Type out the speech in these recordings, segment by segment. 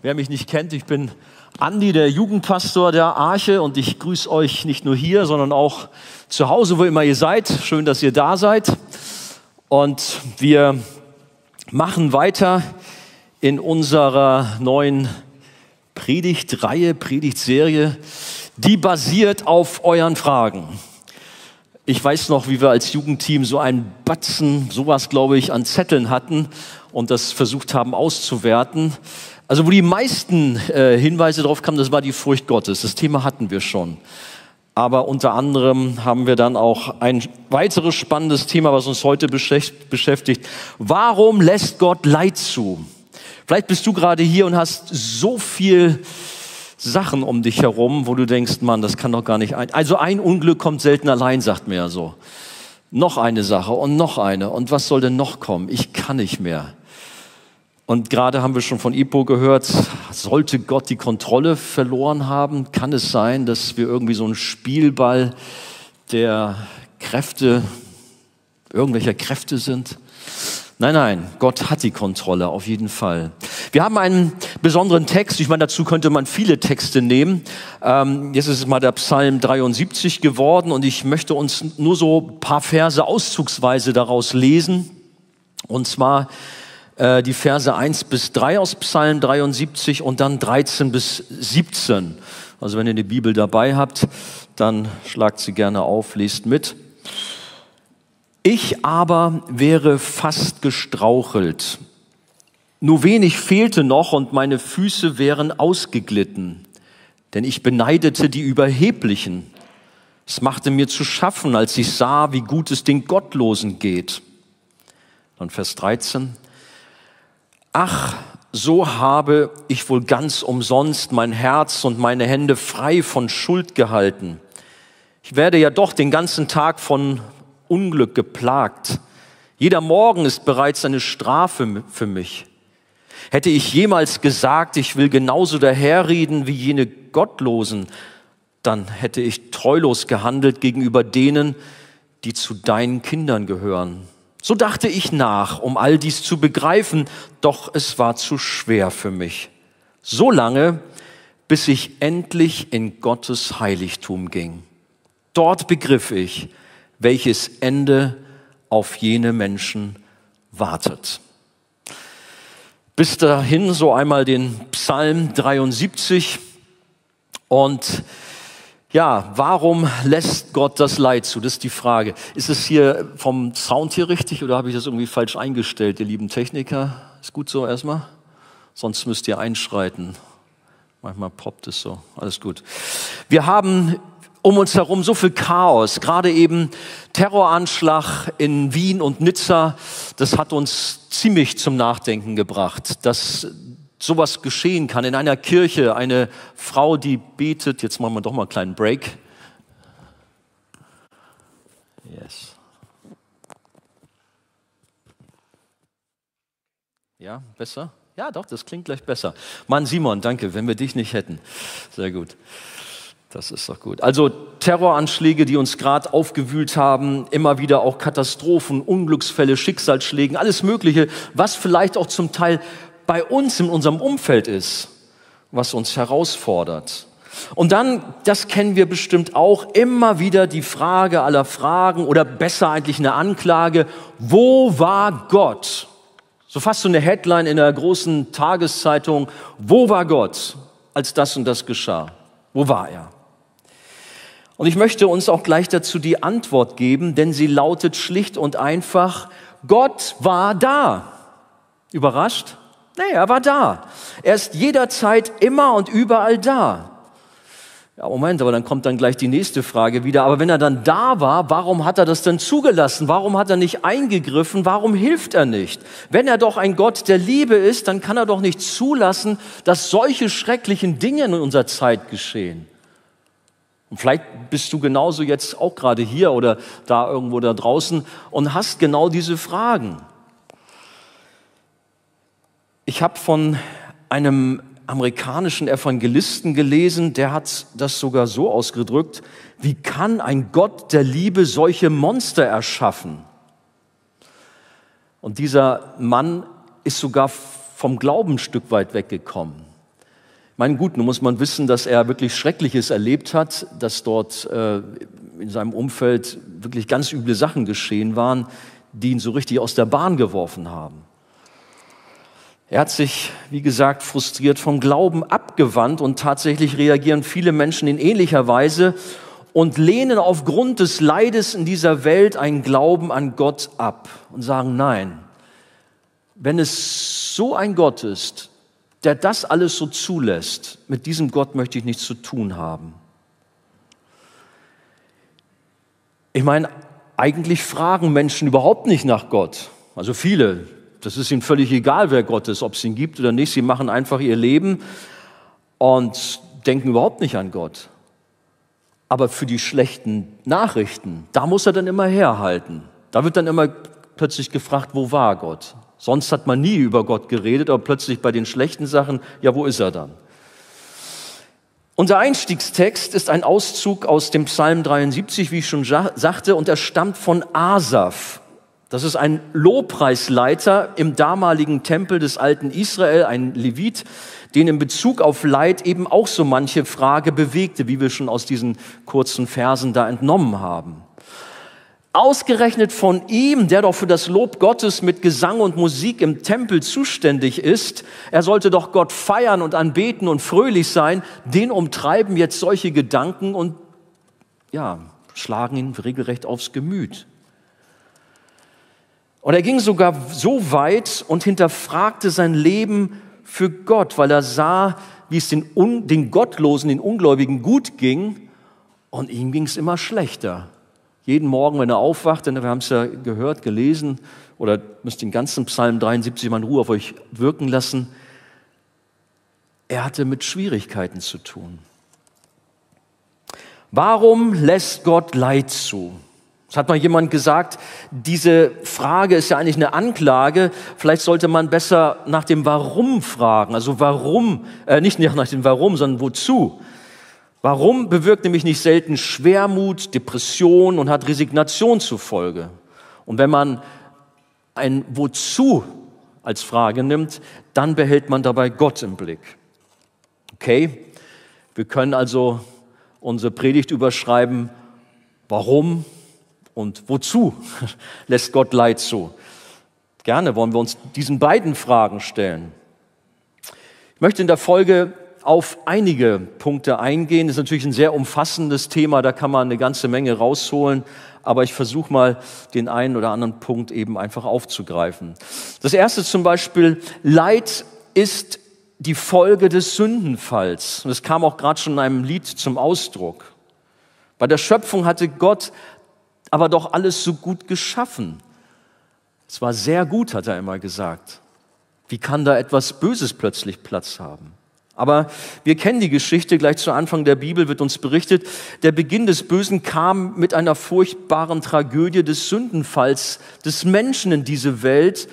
Wer mich nicht kennt, ich bin Andi, der Jugendpastor der Arche und ich grüße euch nicht nur hier, sondern auch zu Hause, wo immer ihr seid. Schön, dass ihr da seid. Und wir machen weiter in unserer neuen Predigtreihe, Predigtserie, die basiert auf euren Fragen. Ich weiß noch, wie wir als Jugendteam so einen Batzen, sowas glaube ich, an Zetteln hatten und das versucht haben auszuwerten. Also wo die meisten äh, Hinweise drauf kamen, das war die Furcht Gottes. Das Thema hatten wir schon. Aber unter anderem haben wir dann auch ein weiteres spannendes Thema, was uns heute beschäftigt. Warum lässt Gott Leid zu? Vielleicht bist du gerade hier und hast so viel Sachen um dich herum, wo du denkst, Mann, das kann doch gar nicht ein. Also ein Unglück kommt selten allein, sagt mir ja so. Noch eine Sache und noch eine. Und was soll denn noch kommen? Ich kann nicht mehr. Und gerade haben wir schon von Ipo gehört, sollte Gott die Kontrolle verloren haben, kann es sein, dass wir irgendwie so ein Spielball der Kräfte, irgendwelcher Kräfte sind? Nein, nein, Gott hat die Kontrolle auf jeden Fall. Wir haben einen besonderen Text. Ich meine, dazu könnte man viele Texte nehmen. Ähm, jetzt ist es mal der Psalm 73 geworden und ich möchte uns nur so ein paar Verse auszugsweise daraus lesen. Und zwar äh, die Verse 1 bis 3 aus Psalm 73 und dann 13 bis 17. Also wenn ihr eine Bibel dabei habt, dann schlagt sie gerne auf, lest mit. Ich aber wäre fast gestrauchelt. Nur wenig fehlte noch und meine Füße wären ausgeglitten, denn ich beneidete die Überheblichen. Es machte mir zu schaffen, als ich sah, wie gut es den Gottlosen geht. Dann Vers 13. Ach, so habe ich wohl ganz umsonst mein Herz und meine Hände frei von Schuld gehalten. Ich werde ja doch den ganzen Tag von Unglück geplagt. Jeder Morgen ist bereits eine Strafe für mich. Hätte ich jemals gesagt, ich will genauso daherreden wie jene Gottlosen, dann hätte ich treulos gehandelt gegenüber denen, die zu deinen Kindern gehören. So dachte ich nach, um all dies zu begreifen, doch es war zu schwer für mich. So lange, bis ich endlich in Gottes Heiligtum ging. Dort begriff ich, welches Ende auf jene Menschen wartet. Bis dahin so einmal den Psalm 73 und ja, warum lässt Gott das Leid zu? Das ist die Frage. Ist es hier vom Sound hier richtig oder habe ich das irgendwie falsch eingestellt, ihr lieben Techniker? Ist gut so erstmal? Sonst müsst ihr einschreiten. Manchmal poppt es so. Alles gut. Wir haben um uns herum so viel Chaos, gerade eben Terroranschlag in Wien und Nizza, das hat uns ziemlich zum Nachdenken gebracht, dass sowas geschehen kann in einer Kirche, eine Frau, die betet, jetzt machen wir doch mal einen kleinen Break. Yes. Ja, besser? Ja, doch, das klingt gleich besser. Mann, Simon, danke, wenn wir dich nicht hätten. Sehr gut. Das ist doch gut. Also Terroranschläge, die uns gerade aufgewühlt haben, immer wieder auch Katastrophen, Unglücksfälle, Schicksalsschlägen, alles Mögliche, was vielleicht auch zum Teil bei uns in unserem Umfeld ist, was uns herausfordert. Und dann, das kennen wir bestimmt auch, immer wieder die Frage aller Fragen oder besser eigentlich eine Anklage, wo war Gott? So fast so eine Headline in der großen Tageszeitung, wo war Gott, als das und das geschah? Wo war er? Und ich möchte uns auch gleich dazu die Antwort geben, denn sie lautet schlicht und einfach, Gott war da. Überrascht? Nee, er war da. Er ist jederzeit immer und überall da. Ja, Moment, aber dann kommt dann gleich die nächste Frage wieder. Aber wenn er dann da war, warum hat er das denn zugelassen? Warum hat er nicht eingegriffen? Warum hilft er nicht? Wenn er doch ein Gott der Liebe ist, dann kann er doch nicht zulassen, dass solche schrecklichen Dinge in unserer Zeit geschehen. Und vielleicht bist du genauso jetzt auch gerade hier oder da irgendwo da draußen und hast genau diese Fragen. Ich habe von einem amerikanischen Evangelisten gelesen, der hat das sogar so ausgedrückt, wie kann ein Gott der Liebe solche Monster erschaffen? Und dieser Mann ist sogar vom Glauben ein Stück weit weggekommen. Mein gut, nun muss man wissen, dass er wirklich Schreckliches erlebt hat, dass dort äh, in seinem Umfeld wirklich ganz üble Sachen geschehen waren, die ihn so richtig aus der Bahn geworfen haben. Er hat sich, wie gesagt, frustriert vom Glauben abgewandt und tatsächlich reagieren viele Menschen in ähnlicher Weise und lehnen aufgrund des Leides in dieser Welt einen Glauben an Gott ab und sagen, nein, wenn es so ein Gott ist, der das alles so zulässt, mit diesem Gott möchte ich nichts zu tun haben. Ich meine, eigentlich fragen Menschen überhaupt nicht nach Gott. Also viele, das ist ihnen völlig egal, wer Gott ist, ob es ihn gibt oder nicht. Sie machen einfach ihr Leben und denken überhaupt nicht an Gott. Aber für die schlechten Nachrichten, da muss er dann immer herhalten. Da wird dann immer plötzlich gefragt, wo war Gott? Sonst hat man nie über Gott geredet, aber plötzlich bei den schlechten Sachen, ja, wo ist er dann? Unser Einstiegstext ist ein Auszug aus dem Psalm 73, wie ich schon sagte, und er stammt von Asaf. Das ist ein Lobpreisleiter im damaligen Tempel des alten Israel, ein Levit, den in Bezug auf Leid eben auch so manche Frage bewegte, wie wir schon aus diesen kurzen Versen da entnommen haben. Ausgerechnet von ihm, der doch für das Lob Gottes mit Gesang und Musik im Tempel zuständig ist, er sollte doch Gott feiern und anbeten und fröhlich sein, den umtreiben jetzt solche Gedanken und ja, schlagen ihn regelrecht aufs Gemüt. Und er ging sogar so weit und hinterfragte sein Leben für Gott, weil er sah, wie es den, Un den Gottlosen, den Ungläubigen gut ging und ihm ging es immer schlechter. Jeden Morgen, wenn er aufwachte, wir haben es ja gehört, gelesen, oder müsst den ganzen Psalm 73 mal in Ruhe auf euch wirken lassen, er hatte mit Schwierigkeiten zu tun. Warum lässt Gott Leid zu? Es hat mal jemand gesagt, diese Frage ist ja eigentlich eine Anklage. Vielleicht sollte man besser nach dem Warum fragen. Also warum, äh, nicht nach dem Warum, sondern wozu. Warum bewirkt nämlich nicht selten Schwermut, Depression und hat Resignation zur Folge. Und wenn man ein Wozu als Frage nimmt, dann behält man dabei Gott im Blick. Okay? Wir können also unsere Predigt überschreiben, warum und wozu lässt Gott Leid zu? Gerne wollen wir uns diesen beiden Fragen stellen. Ich möchte in der Folge auf einige Punkte eingehen. Das ist natürlich ein sehr umfassendes Thema, da kann man eine ganze Menge rausholen, aber ich versuche mal den einen oder anderen Punkt eben einfach aufzugreifen. Das erste zum Beispiel, Leid ist die Folge des Sündenfalls. Und es kam auch gerade schon in einem Lied zum Ausdruck. Bei der Schöpfung hatte Gott aber doch alles so gut geschaffen. Es war sehr gut, hat er immer gesagt. Wie kann da etwas Böses plötzlich Platz haben? Aber wir kennen die Geschichte, gleich zu Anfang der Bibel wird uns berichtet, der Beginn des Bösen kam mit einer furchtbaren Tragödie des Sündenfalls des Menschen in diese Welt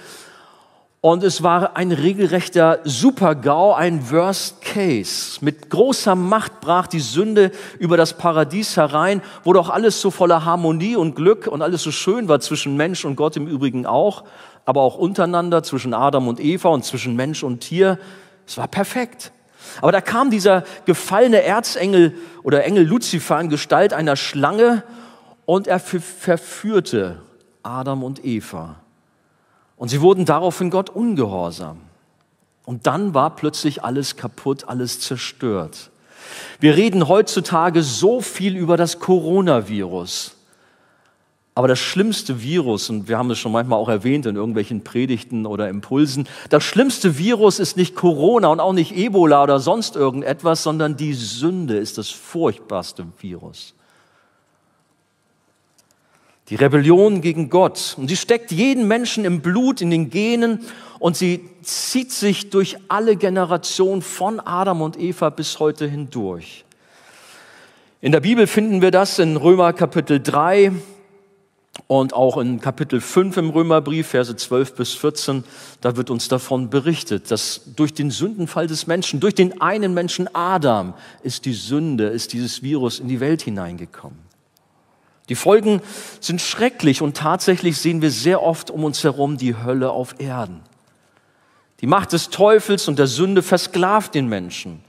und es war ein regelrechter Super-GAU, ein Worst Case. Mit großer Macht brach die Sünde über das Paradies herein, wo doch alles so voller Harmonie und Glück und alles so schön war zwischen Mensch und Gott im Übrigen auch, aber auch untereinander zwischen Adam und Eva und zwischen Mensch und Tier. Es war perfekt. Aber da kam dieser gefallene Erzengel oder Engel Luzifer in Gestalt einer Schlange und er verführte Adam und Eva. Und sie wurden daraufhin Gott ungehorsam. Und dann war plötzlich alles kaputt, alles zerstört. Wir reden heutzutage so viel über das Coronavirus. Aber das schlimmste Virus, und wir haben es schon manchmal auch erwähnt in irgendwelchen Predigten oder Impulsen, das schlimmste Virus ist nicht Corona und auch nicht Ebola oder sonst irgendetwas, sondern die Sünde ist das furchtbarste Virus. Die Rebellion gegen Gott. Und sie steckt jeden Menschen im Blut, in den Genen und sie zieht sich durch alle Generationen von Adam und Eva bis heute hindurch. In der Bibel finden wir das in Römer Kapitel 3 und auch in Kapitel 5 im Römerbrief, Verse 12 bis 14. Da wird uns davon berichtet, dass durch den Sündenfall des Menschen, durch den einen Menschen Adam, ist die Sünde, ist dieses Virus in die Welt hineingekommen. Die Folgen sind schrecklich und tatsächlich sehen wir sehr oft um uns herum die Hölle auf Erden. Die Macht des Teufels und der Sünde versklavt den Menschen.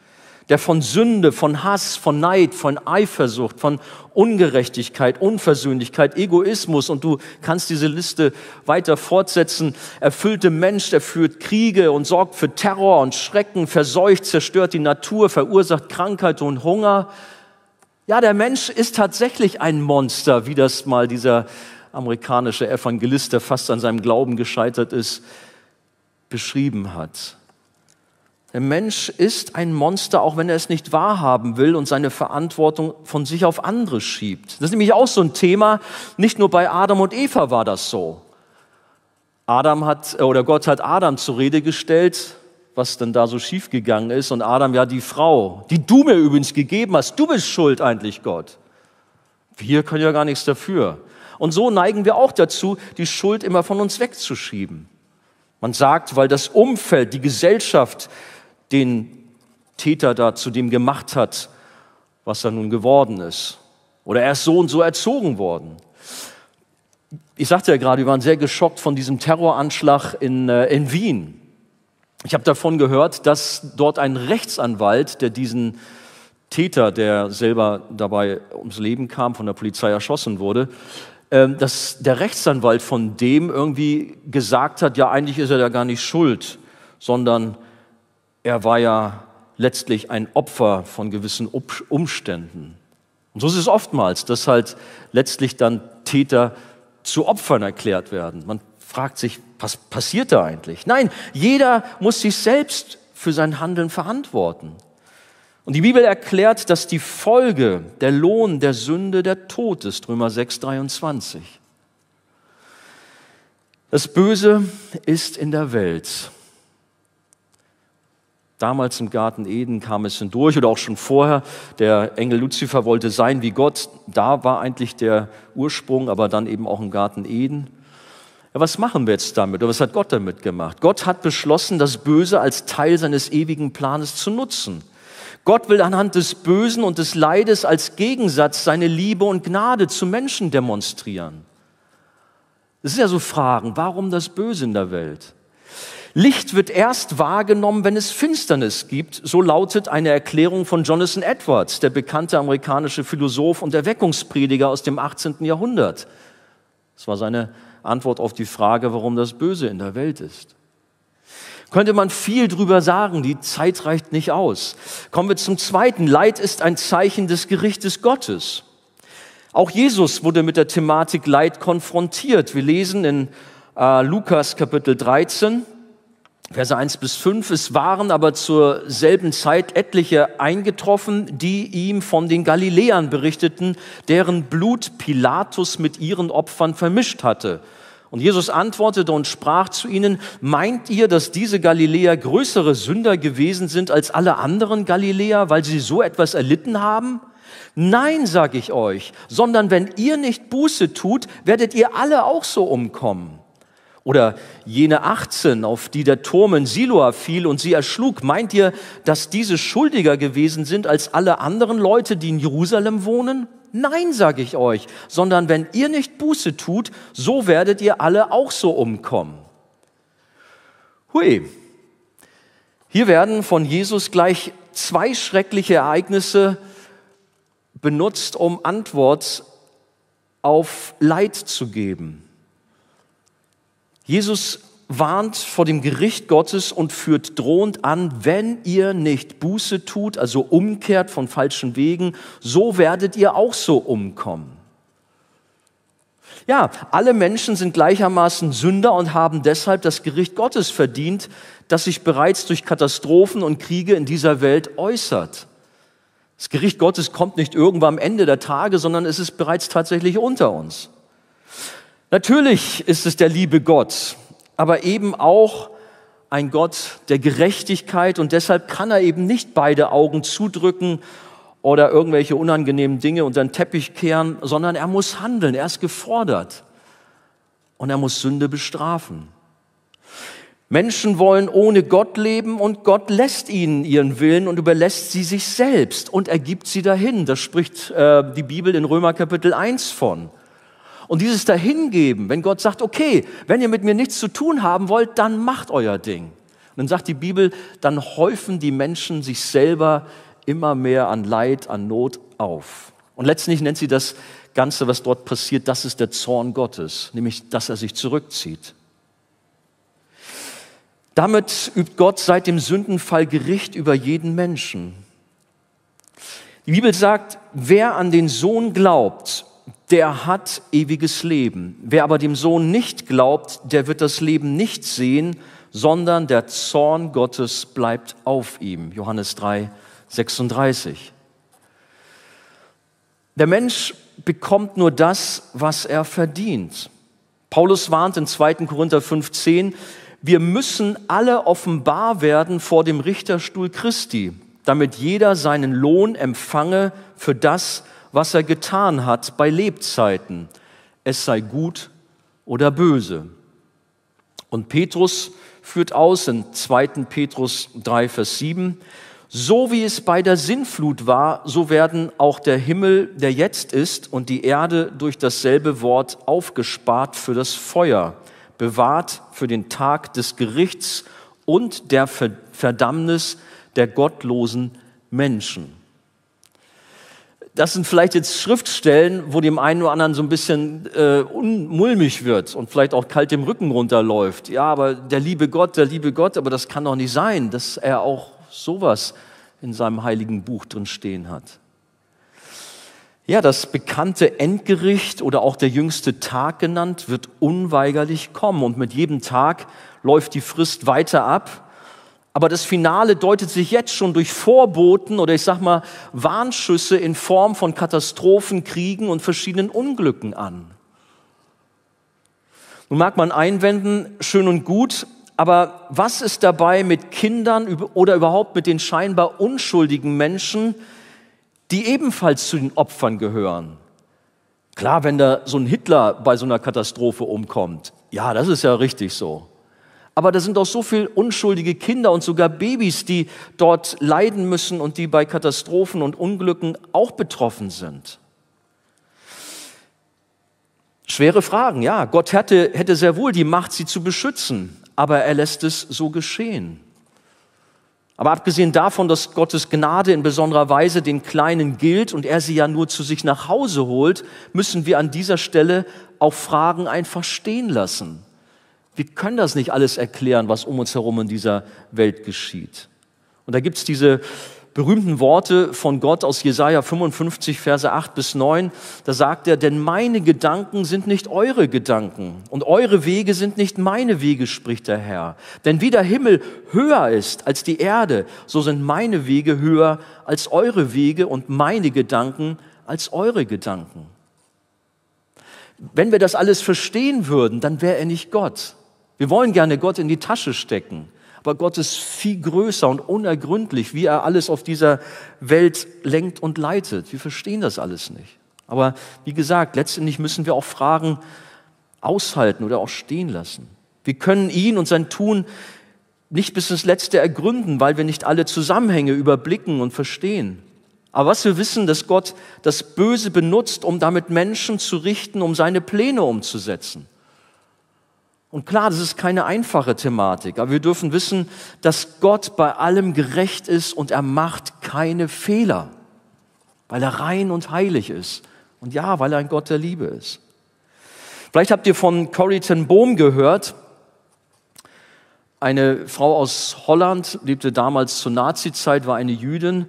der von Sünde, von Hass, von Neid, von Eifersucht, von Ungerechtigkeit, Unversöhnlichkeit, Egoismus und du kannst diese Liste weiter fortsetzen, erfüllte Mensch, der führt Kriege und sorgt für Terror und Schrecken, verseucht, zerstört die Natur, verursacht Krankheit und Hunger. Ja, der Mensch ist tatsächlich ein Monster, wie das mal dieser amerikanische Evangelist, der fast an seinem Glauben gescheitert ist, beschrieben hat. Der Mensch ist ein Monster, auch wenn er es nicht wahrhaben will und seine Verantwortung von sich auf andere schiebt. Das ist nämlich auch so ein Thema. Nicht nur bei Adam und Eva war das so. Adam hat, oder Gott hat Adam zur Rede gestellt, was denn da so schiefgegangen ist. Und Adam, ja, die Frau, die du mir übrigens gegeben hast, du bist schuld eigentlich, Gott. Wir können ja gar nichts dafür. Und so neigen wir auch dazu, die Schuld immer von uns wegzuschieben. Man sagt, weil das Umfeld, die Gesellschaft, den Täter da zu dem gemacht hat, was er nun geworden ist. Oder er ist so und so erzogen worden. Ich sagte ja gerade, wir waren sehr geschockt von diesem Terroranschlag in, äh, in Wien. Ich habe davon gehört, dass dort ein Rechtsanwalt, der diesen Täter, der selber dabei ums Leben kam, von der Polizei erschossen wurde, ähm, dass der Rechtsanwalt von dem irgendwie gesagt hat, ja eigentlich ist er da gar nicht schuld, sondern er war ja letztlich ein Opfer von gewissen Umständen. Und so ist es oftmals, dass halt letztlich dann Täter zu Opfern erklärt werden. Man fragt sich, was passiert da eigentlich? Nein, jeder muss sich selbst für sein Handeln verantworten. Und die Bibel erklärt, dass die Folge, der Lohn der Sünde der Tod ist, Römer 6, 23. Das Böse ist in der Welt. Damals im Garten Eden kam es hindurch oder auch schon vorher. Der Engel Luzifer wollte sein wie Gott. Da war eigentlich der Ursprung, aber dann eben auch im Garten Eden. Ja, was machen wir jetzt damit? Oder was hat Gott damit gemacht? Gott hat beschlossen, das Böse als Teil seines ewigen Planes zu nutzen. Gott will anhand des Bösen und des Leides als Gegensatz seine Liebe und Gnade zu Menschen demonstrieren. Das sind ja so Fragen. Warum das Böse in der Welt? Licht wird erst wahrgenommen, wenn es Finsternis gibt. So lautet eine Erklärung von Jonathan Edwards, der bekannte amerikanische Philosoph und Erweckungsprediger aus dem 18. Jahrhundert. Das war seine Antwort auf die Frage, warum das Böse in der Welt ist. Könnte man viel drüber sagen, die Zeit reicht nicht aus. Kommen wir zum zweiten. Leid ist ein Zeichen des Gerichtes Gottes. Auch Jesus wurde mit der Thematik Leid konfrontiert. Wir lesen in äh, Lukas Kapitel 13, Verse 1 bis 5. Es waren aber zur selben Zeit etliche eingetroffen, die ihm von den Galiläern berichteten, deren Blut Pilatus mit ihren Opfern vermischt hatte. Und Jesus antwortete und sprach zu ihnen, meint ihr, dass diese Galiläer größere Sünder gewesen sind als alle anderen Galiläer, weil sie so etwas erlitten haben? Nein, sage ich euch, sondern wenn ihr nicht Buße tut, werdet ihr alle auch so umkommen. Oder jene 18, auf die der Turm in Siloa fiel und sie erschlug, meint ihr, dass diese schuldiger gewesen sind als alle anderen Leute, die in Jerusalem wohnen? Nein, sage ich euch, sondern wenn ihr nicht Buße tut, so werdet ihr alle auch so umkommen. Hui. Hier werden von Jesus gleich zwei schreckliche Ereignisse benutzt, um Antwort auf Leid zu geben. Jesus warnt vor dem Gericht Gottes und führt drohend an, wenn ihr nicht Buße tut, also umkehrt von falschen Wegen, so werdet ihr auch so umkommen. Ja, alle Menschen sind gleichermaßen Sünder und haben deshalb das Gericht Gottes verdient, das sich bereits durch Katastrophen und Kriege in dieser Welt äußert. Das Gericht Gottes kommt nicht irgendwann am Ende der Tage, sondern es ist bereits tatsächlich unter uns. Natürlich ist es der liebe Gott, aber eben auch ein Gott der Gerechtigkeit und deshalb kann er eben nicht beide Augen zudrücken oder irgendwelche unangenehmen Dinge unter den Teppich kehren, sondern er muss handeln, er ist gefordert und er muss Sünde bestrafen. Menschen wollen ohne Gott leben und Gott lässt ihnen ihren Willen und überlässt sie sich selbst und ergibt sie dahin. Das spricht äh, die Bibel in Römer Kapitel 1 von. Und dieses Dahingeben, wenn Gott sagt, okay, wenn ihr mit mir nichts zu tun haben wollt, dann macht euer Ding. Und dann sagt die Bibel, dann häufen die Menschen sich selber immer mehr an Leid, an Not auf. Und letztlich nennt sie das Ganze, was dort passiert, das ist der Zorn Gottes, nämlich dass er sich zurückzieht. Damit übt Gott seit dem Sündenfall Gericht über jeden Menschen. Die Bibel sagt, wer an den Sohn glaubt, der hat ewiges Leben. Wer aber dem Sohn nicht glaubt, der wird das Leben nicht sehen, sondern der Zorn Gottes bleibt auf ihm. Johannes 3, 36. Der Mensch bekommt nur das, was er verdient. Paulus warnt in 2. Korinther 15, wir müssen alle offenbar werden vor dem Richterstuhl Christi, damit jeder seinen Lohn empfange für das, was er getan hat bei Lebzeiten, es sei gut oder böse. Und Petrus führt aus in 2. Petrus 3, Vers 7, so wie es bei der Sinnflut war, so werden auch der Himmel, der jetzt ist, und die Erde durch dasselbe Wort aufgespart für das Feuer bewahrt für den Tag des Gerichts und der Verdammnis der gottlosen Menschen. Das sind vielleicht jetzt Schriftstellen, wo dem einen oder anderen so ein bisschen äh, unmulmig wird und vielleicht auch kalt dem Rücken runterläuft. Ja, aber der liebe Gott, der liebe Gott, aber das kann doch nicht sein, dass er auch sowas in seinem heiligen Buch drin stehen hat. Ja, das bekannte Endgericht oder auch der jüngste Tag genannt, wird unweigerlich kommen und mit jedem Tag läuft die Frist weiter ab. Aber das Finale deutet sich jetzt schon durch Vorboten oder ich sag mal Warnschüsse in Form von Katastrophen, Kriegen und verschiedenen Unglücken an. Nun mag man einwenden, schön und gut, aber was ist dabei mit Kindern oder überhaupt mit den scheinbar unschuldigen Menschen, die ebenfalls zu den Opfern gehören. Klar, wenn da so ein Hitler bei so einer Katastrophe umkommt, ja, das ist ja richtig so. Aber da sind auch so viele unschuldige Kinder und sogar Babys, die dort leiden müssen und die bei Katastrophen und Unglücken auch betroffen sind. Schwere Fragen, ja. Gott hätte, hätte sehr wohl die Macht, sie zu beschützen, aber er lässt es so geschehen. Aber abgesehen davon, dass Gottes Gnade in besonderer Weise den Kleinen gilt und er sie ja nur zu sich nach Hause holt, müssen wir an dieser Stelle auch Fragen einfach stehen lassen. Wir können das nicht alles erklären, was um uns herum in dieser Welt geschieht. Und da gibt's diese berühmten Worte von Gott aus Jesaja 55, Verse 8 bis 9. Da sagt er, denn meine Gedanken sind nicht eure Gedanken und eure Wege sind nicht meine Wege, spricht der Herr. Denn wie der Himmel höher ist als die Erde, so sind meine Wege höher als eure Wege und meine Gedanken als eure Gedanken. Wenn wir das alles verstehen würden, dann wäre er nicht Gott. Wir wollen gerne Gott in die Tasche stecken aber Gott ist viel größer und unergründlich, wie er alles auf dieser Welt lenkt und leitet. Wir verstehen das alles nicht. Aber wie gesagt, letztendlich müssen wir auch Fragen aushalten oder auch stehen lassen. Wir können ihn und sein Tun nicht bis ins Letzte ergründen, weil wir nicht alle Zusammenhänge überblicken und verstehen. Aber was wir wissen, dass Gott das Böse benutzt, um damit Menschen zu richten, um seine Pläne umzusetzen. Und klar, das ist keine einfache Thematik, aber wir dürfen wissen, dass Gott bei allem gerecht ist und er macht keine Fehler, weil er rein und heilig ist. Und ja, weil er ein Gott der Liebe ist. Vielleicht habt ihr von Corrie ten Boom gehört. Eine Frau aus Holland, lebte damals zur Nazizeit, war eine Jüdin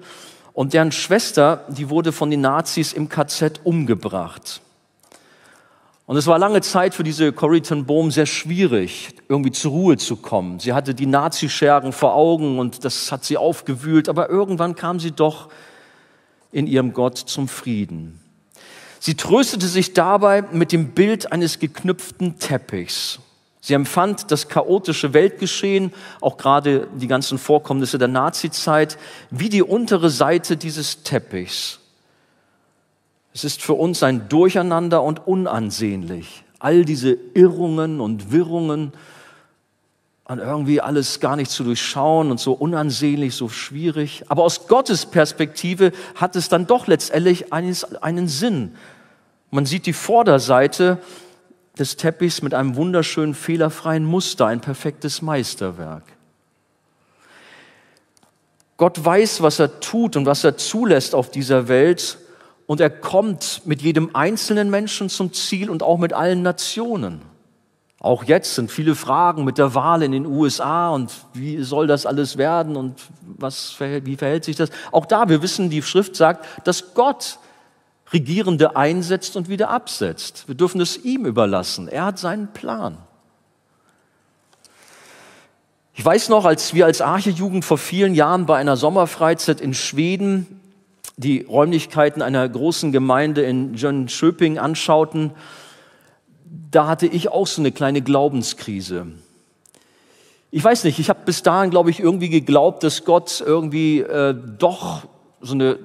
und deren Schwester, die wurde von den Nazis im KZ umgebracht. Und es war lange Zeit für diese Corrie ten Boom sehr schwierig, irgendwie zur Ruhe zu kommen. Sie hatte die Nazischergen vor Augen und das hat sie aufgewühlt, aber irgendwann kam sie doch in ihrem Gott zum Frieden. Sie tröstete sich dabei mit dem Bild eines geknüpften Teppichs. Sie empfand das chaotische Weltgeschehen, auch gerade die ganzen Vorkommnisse der Nazizeit, wie die untere Seite dieses Teppichs. Es ist für uns ein Durcheinander und unansehnlich. All diese Irrungen und Wirrungen und irgendwie alles gar nicht zu durchschauen und so unansehnlich, so schwierig. Aber aus Gottes Perspektive hat es dann doch letztendlich einen, einen Sinn. Man sieht die Vorderseite des Teppichs mit einem wunderschönen, fehlerfreien Muster, ein perfektes Meisterwerk. Gott weiß, was er tut und was er zulässt auf dieser Welt und er kommt mit jedem einzelnen Menschen zum Ziel und auch mit allen Nationen. Auch jetzt sind viele Fragen mit der Wahl in den USA und wie soll das alles werden und was, wie verhält sich das? Auch da, wir wissen, die Schrift sagt, dass Gott Regierende einsetzt und wieder absetzt. Wir dürfen es ihm überlassen. Er hat seinen Plan. Ich weiß noch, als wir als Archejugend vor vielen Jahren bei einer Sommerfreizeit in Schweden die Räumlichkeiten einer großen Gemeinde in Jönköping anschauten, da hatte ich auch so eine kleine Glaubenskrise. Ich weiß nicht, ich habe bis dahin, glaube ich, irgendwie geglaubt, dass Gott irgendwie äh, doch so eine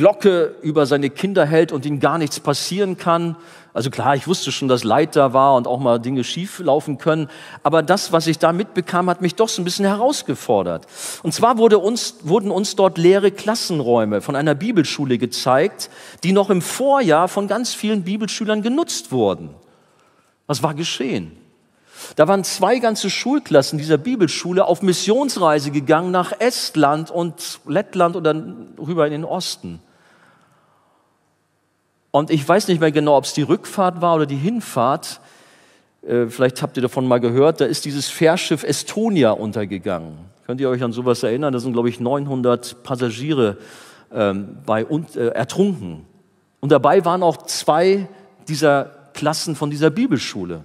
Glocke über seine Kinder hält und ihnen gar nichts passieren kann. Also klar, ich wusste schon, dass Leid da war und auch mal Dinge schief laufen können. Aber das, was ich da mitbekam, hat mich doch so ein bisschen herausgefordert. Und zwar wurde uns, wurden uns dort leere Klassenräume von einer Bibelschule gezeigt, die noch im Vorjahr von ganz vielen Bibelschülern genutzt wurden. Was war geschehen? Da waren zwei ganze Schulklassen dieser Bibelschule auf Missionsreise gegangen nach Estland und Lettland und dann rüber in den Osten. Und ich weiß nicht mehr genau, ob es die Rückfahrt war oder die Hinfahrt. Äh, vielleicht habt ihr davon mal gehört. Da ist dieses Fährschiff Estonia untergegangen. Könnt ihr euch an sowas erinnern? Da sind, glaube ich, 900 Passagiere ähm, bei, und, äh, ertrunken. Und dabei waren auch zwei dieser Klassen von dieser Bibelschule.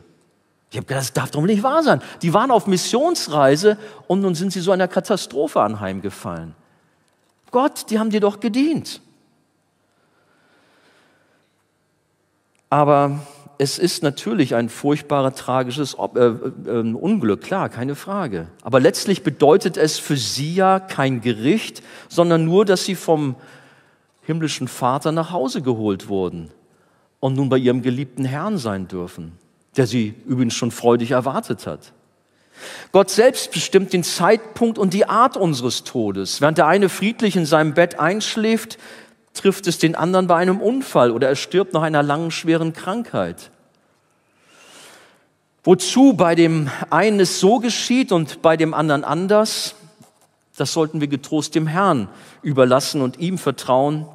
Ich habe gedacht, das darf doch nicht wahr sein. Die waren auf Missionsreise und nun sind sie so einer Katastrophe anheimgefallen. Gott, die haben dir doch gedient. Aber es ist natürlich ein furchtbarer, tragisches äh, äh, Unglück, klar, keine Frage. Aber letztlich bedeutet es für sie ja kein Gericht, sondern nur, dass sie vom himmlischen Vater nach Hause geholt wurden und nun bei ihrem geliebten Herrn sein dürfen, der sie übrigens schon freudig erwartet hat. Gott selbst bestimmt den Zeitpunkt und die Art unseres Todes. Während der eine friedlich in seinem Bett einschläft, trifft es den anderen bei einem Unfall oder er stirbt nach einer langen, schweren Krankheit. Wozu bei dem einen es so geschieht und bei dem anderen anders, das sollten wir getrost dem Herrn überlassen und ihm vertrauen,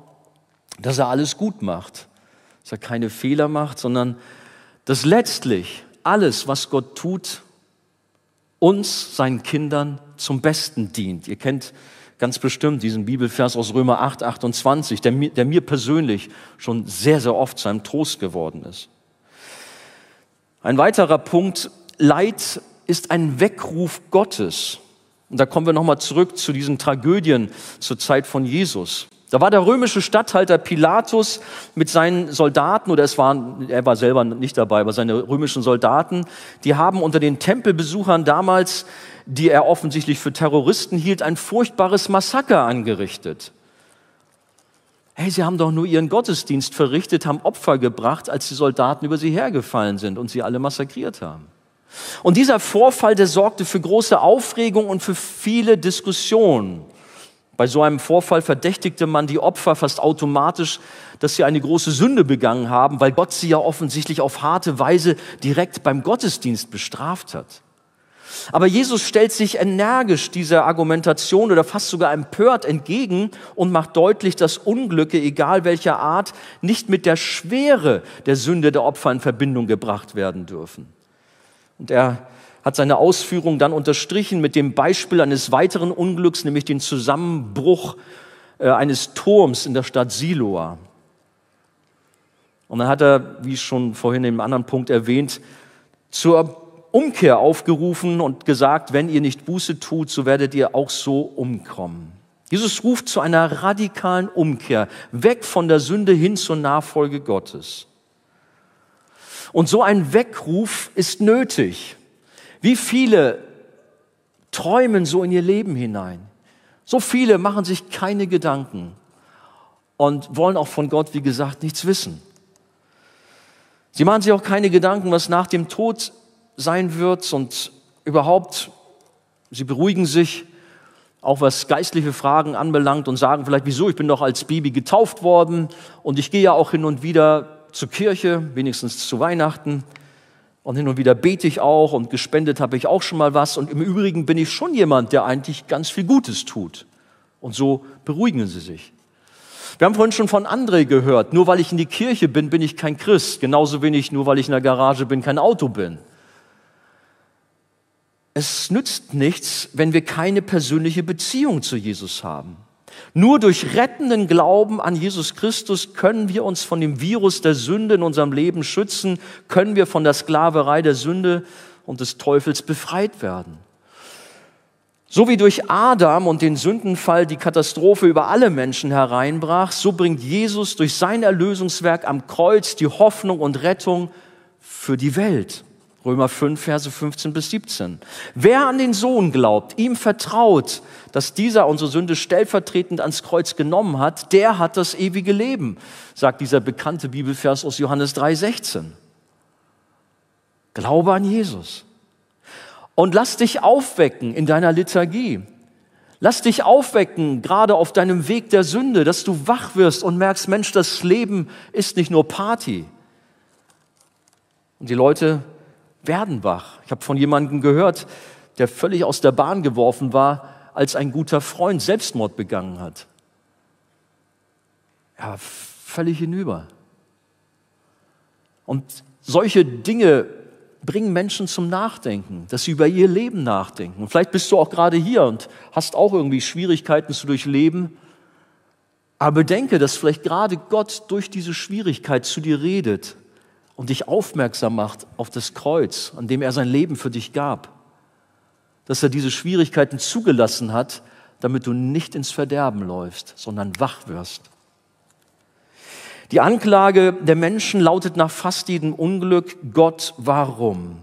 dass er alles gut macht, dass er keine Fehler macht, sondern dass letztlich alles, was Gott tut, uns, seinen Kindern zum Besten dient. Ihr kennt ganz bestimmt diesen Bibelvers aus Römer 8, 28, der mir, der mir persönlich schon sehr, sehr oft zu einem Trost geworden ist. Ein weiterer Punkt, Leid ist ein Weckruf Gottes. Und da kommen wir nochmal zurück zu diesen Tragödien zur Zeit von Jesus. Da war der römische Statthalter Pilatus mit seinen Soldaten, oder es waren, er war selber nicht dabei, aber seine römischen Soldaten, die haben unter den Tempelbesuchern damals die er offensichtlich für Terroristen hielt, ein furchtbares Massaker angerichtet. Hey, sie haben doch nur ihren Gottesdienst verrichtet, haben Opfer gebracht, als die Soldaten über sie hergefallen sind und sie alle massakriert haben. Und dieser Vorfall, der sorgte für große Aufregung und für viele Diskussionen. Bei so einem Vorfall verdächtigte man die Opfer fast automatisch, dass sie eine große Sünde begangen haben, weil Gott sie ja offensichtlich auf harte Weise direkt beim Gottesdienst bestraft hat. Aber Jesus stellt sich energisch dieser Argumentation oder fast sogar empört entgegen und macht deutlich, dass Unglücke, egal welcher Art, nicht mit der Schwere der Sünde der Opfer in Verbindung gebracht werden dürfen. Und er hat seine Ausführung dann unterstrichen mit dem Beispiel eines weiteren Unglücks, nämlich den Zusammenbruch äh, eines Turms in der Stadt Siloa. Und dann hat er, wie schon vorhin im anderen Punkt erwähnt, zur Umkehr aufgerufen und gesagt, wenn ihr nicht Buße tut, so werdet ihr auch so umkommen. Jesus ruft zu einer radikalen Umkehr, weg von der Sünde hin zur Nachfolge Gottes. Und so ein Weckruf ist nötig. Wie viele träumen so in ihr Leben hinein? So viele machen sich keine Gedanken und wollen auch von Gott, wie gesagt, nichts wissen. Sie machen sich auch keine Gedanken, was nach dem Tod sein wird und überhaupt, sie beruhigen sich, auch was geistliche Fragen anbelangt und sagen vielleicht, wieso, ich bin doch als Baby getauft worden und ich gehe ja auch hin und wieder zur Kirche, wenigstens zu Weihnachten. Und hin und wieder bete ich auch und gespendet habe ich auch schon mal was. Und im Übrigen bin ich schon jemand, der eigentlich ganz viel Gutes tut. Und so beruhigen sie sich. Wir haben vorhin schon von André gehört, nur weil ich in die Kirche bin, bin ich kein Christ. Genauso wenig, nur weil ich in der Garage bin, kein Auto bin. Es nützt nichts, wenn wir keine persönliche Beziehung zu Jesus haben. Nur durch rettenden Glauben an Jesus Christus können wir uns von dem Virus der Sünde in unserem Leben schützen, können wir von der Sklaverei der Sünde und des Teufels befreit werden. So wie durch Adam und den Sündenfall die Katastrophe über alle Menschen hereinbrach, so bringt Jesus durch sein Erlösungswerk am Kreuz die Hoffnung und Rettung für die Welt. Römer 5, Verse 15 bis 17. Wer an den Sohn glaubt, ihm vertraut, dass dieser unsere Sünde stellvertretend ans Kreuz genommen hat, der hat das ewige Leben, sagt dieser bekannte Bibelvers aus Johannes 3, 16. Glaube an Jesus. Und lass dich aufwecken in deiner Liturgie. Lass dich aufwecken, gerade auf deinem Weg der Sünde, dass du wach wirst und merkst, Mensch, das Leben ist nicht nur Party. Und die Leute werden wach. Ich habe von jemandem gehört, der völlig aus der Bahn geworfen war, als ein guter Freund Selbstmord begangen hat. Ja, völlig hinüber. Und solche Dinge bringen Menschen zum Nachdenken, dass sie über ihr Leben nachdenken. Und vielleicht bist du auch gerade hier und hast auch irgendwie Schwierigkeiten zu durchleben. Aber bedenke, dass vielleicht gerade Gott durch diese Schwierigkeit zu dir redet und dich aufmerksam macht auf das Kreuz, an dem er sein Leben für dich gab. Dass er diese Schwierigkeiten zugelassen hat, damit du nicht ins Verderben läufst, sondern wach wirst. Die Anklage der Menschen lautet nach fast jedem Unglück, Gott, warum?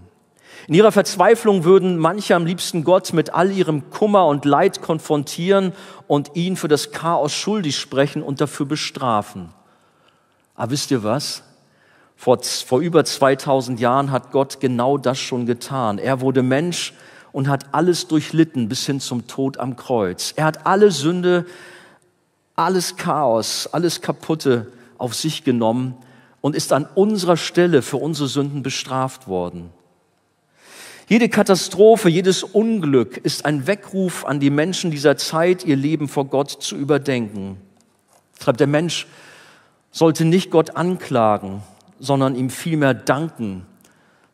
In ihrer Verzweiflung würden manche am liebsten Gott mit all ihrem Kummer und Leid konfrontieren und ihn für das Chaos schuldig sprechen und dafür bestrafen. Aber wisst ihr was? Vor, vor über 2000 Jahren hat Gott genau das schon getan. Er wurde Mensch und hat alles durchlitten bis hin zum Tod am Kreuz. Er hat alle Sünde, alles Chaos, alles Kaputte auf sich genommen und ist an unserer Stelle für unsere Sünden bestraft worden. Jede Katastrophe, jedes Unglück ist ein Weckruf an die Menschen dieser Zeit, ihr Leben vor Gott zu überdenken. Schreibt der Mensch sollte nicht Gott anklagen, sondern ihm vielmehr danken,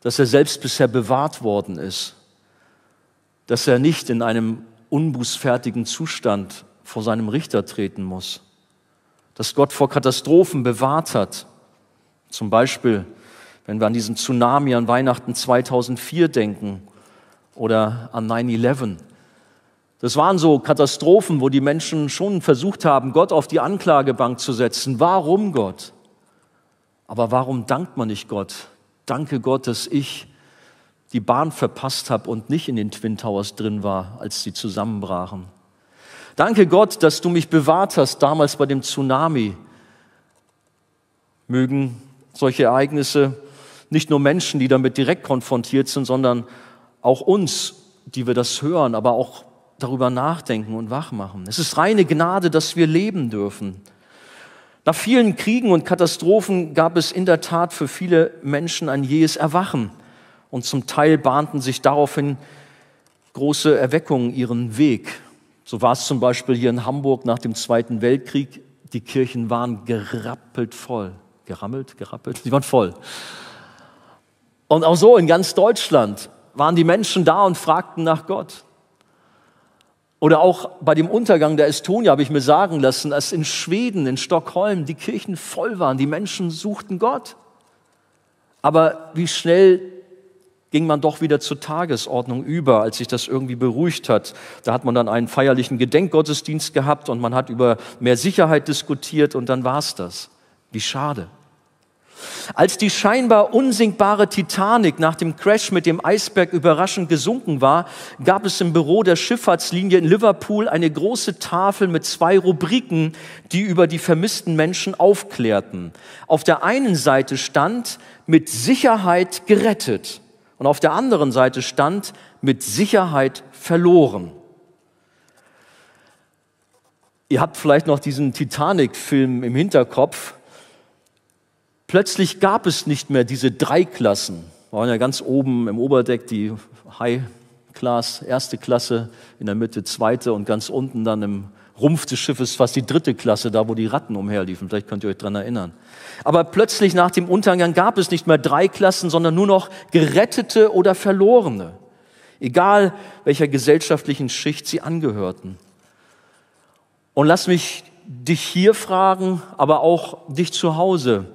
dass er selbst bisher bewahrt worden ist, dass er nicht in einem unbußfertigen Zustand vor seinem Richter treten muss dass Gott vor Katastrophen bewahrt hat. Zum Beispiel, wenn wir an diesen Tsunami an Weihnachten 2004 denken oder an 9-11. Das waren so Katastrophen, wo die Menschen schon versucht haben, Gott auf die Anklagebank zu setzen. Warum Gott? Aber warum dankt man nicht Gott? Danke Gott, dass ich die Bahn verpasst habe und nicht in den Twin Towers drin war, als sie zusammenbrachen. Danke Gott, dass du mich bewahrt hast damals bei dem Tsunami. Mögen solche Ereignisse nicht nur Menschen, die damit direkt konfrontiert sind, sondern auch uns, die wir das hören, aber auch darüber nachdenken und wachmachen. Es ist reine Gnade, dass wir leben dürfen. Nach vielen Kriegen und Katastrophen gab es in der Tat für viele Menschen ein jähes Erwachen und zum Teil bahnten sich daraufhin große Erweckungen ihren Weg. So war es zum Beispiel hier in Hamburg nach dem Zweiten Weltkrieg. Die Kirchen waren gerappelt voll. Gerammelt, gerappelt, sie waren voll. Und auch so in ganz Deutschland waren die Menschen da und fragten nach Gott. Oder auch bei dem Untergang der Estonia habe ich mir sagen lassen, dass in Schweden, in Stockholm die Kirchen voll waren. Die Menschen suchten Gott. Aber wie schnell ging man doch wieder zur Tagesordnung über, als sich das irgendwie beruhigt hat. Da hat man dann einen feierlichen Gedenkgottesdienst gehabt und man hat über mehr Sicherheit diskutiert und dann war es das. Wie schade. Als die scheinbar unsinkbare Titanic nach dem Crash mit dem Eisberg überraschend gesunken war, gab es im Büro der Schifffahrtslinie in Liverpool eine große Tafel mit zwei Rubriken, die über die vermissten Menschen aufklärten. Auf der einen Seite stand mit Sicherheit gerettet und auf der anderen Seite stand mit Sicherheit verloren. Ihr habt vielleicht noch diesen Titanic-Film im Hinterkopf. Plötzlich gab es nicht mehr diese drei Klassen. Wir waren ja ganz oben im Oberdeck die High Class, erste Klasse, in der Mitte zweite und ganz unten dann im Rumpf des Schiffes fast die dritte Klasse, da wo die Ratten umherliefen. Vielleicht könnt ihr euch dran erinnern. Aber plötzlich nach dem Untergang gab es nicht mehr drei Klassen, sondern nur noch Gerettete oder Verlorene. Egal welcher gesellschaftlichen Schicht sie angehörten. Und lass mich dich hier fragen, aber auch dich zu Hause.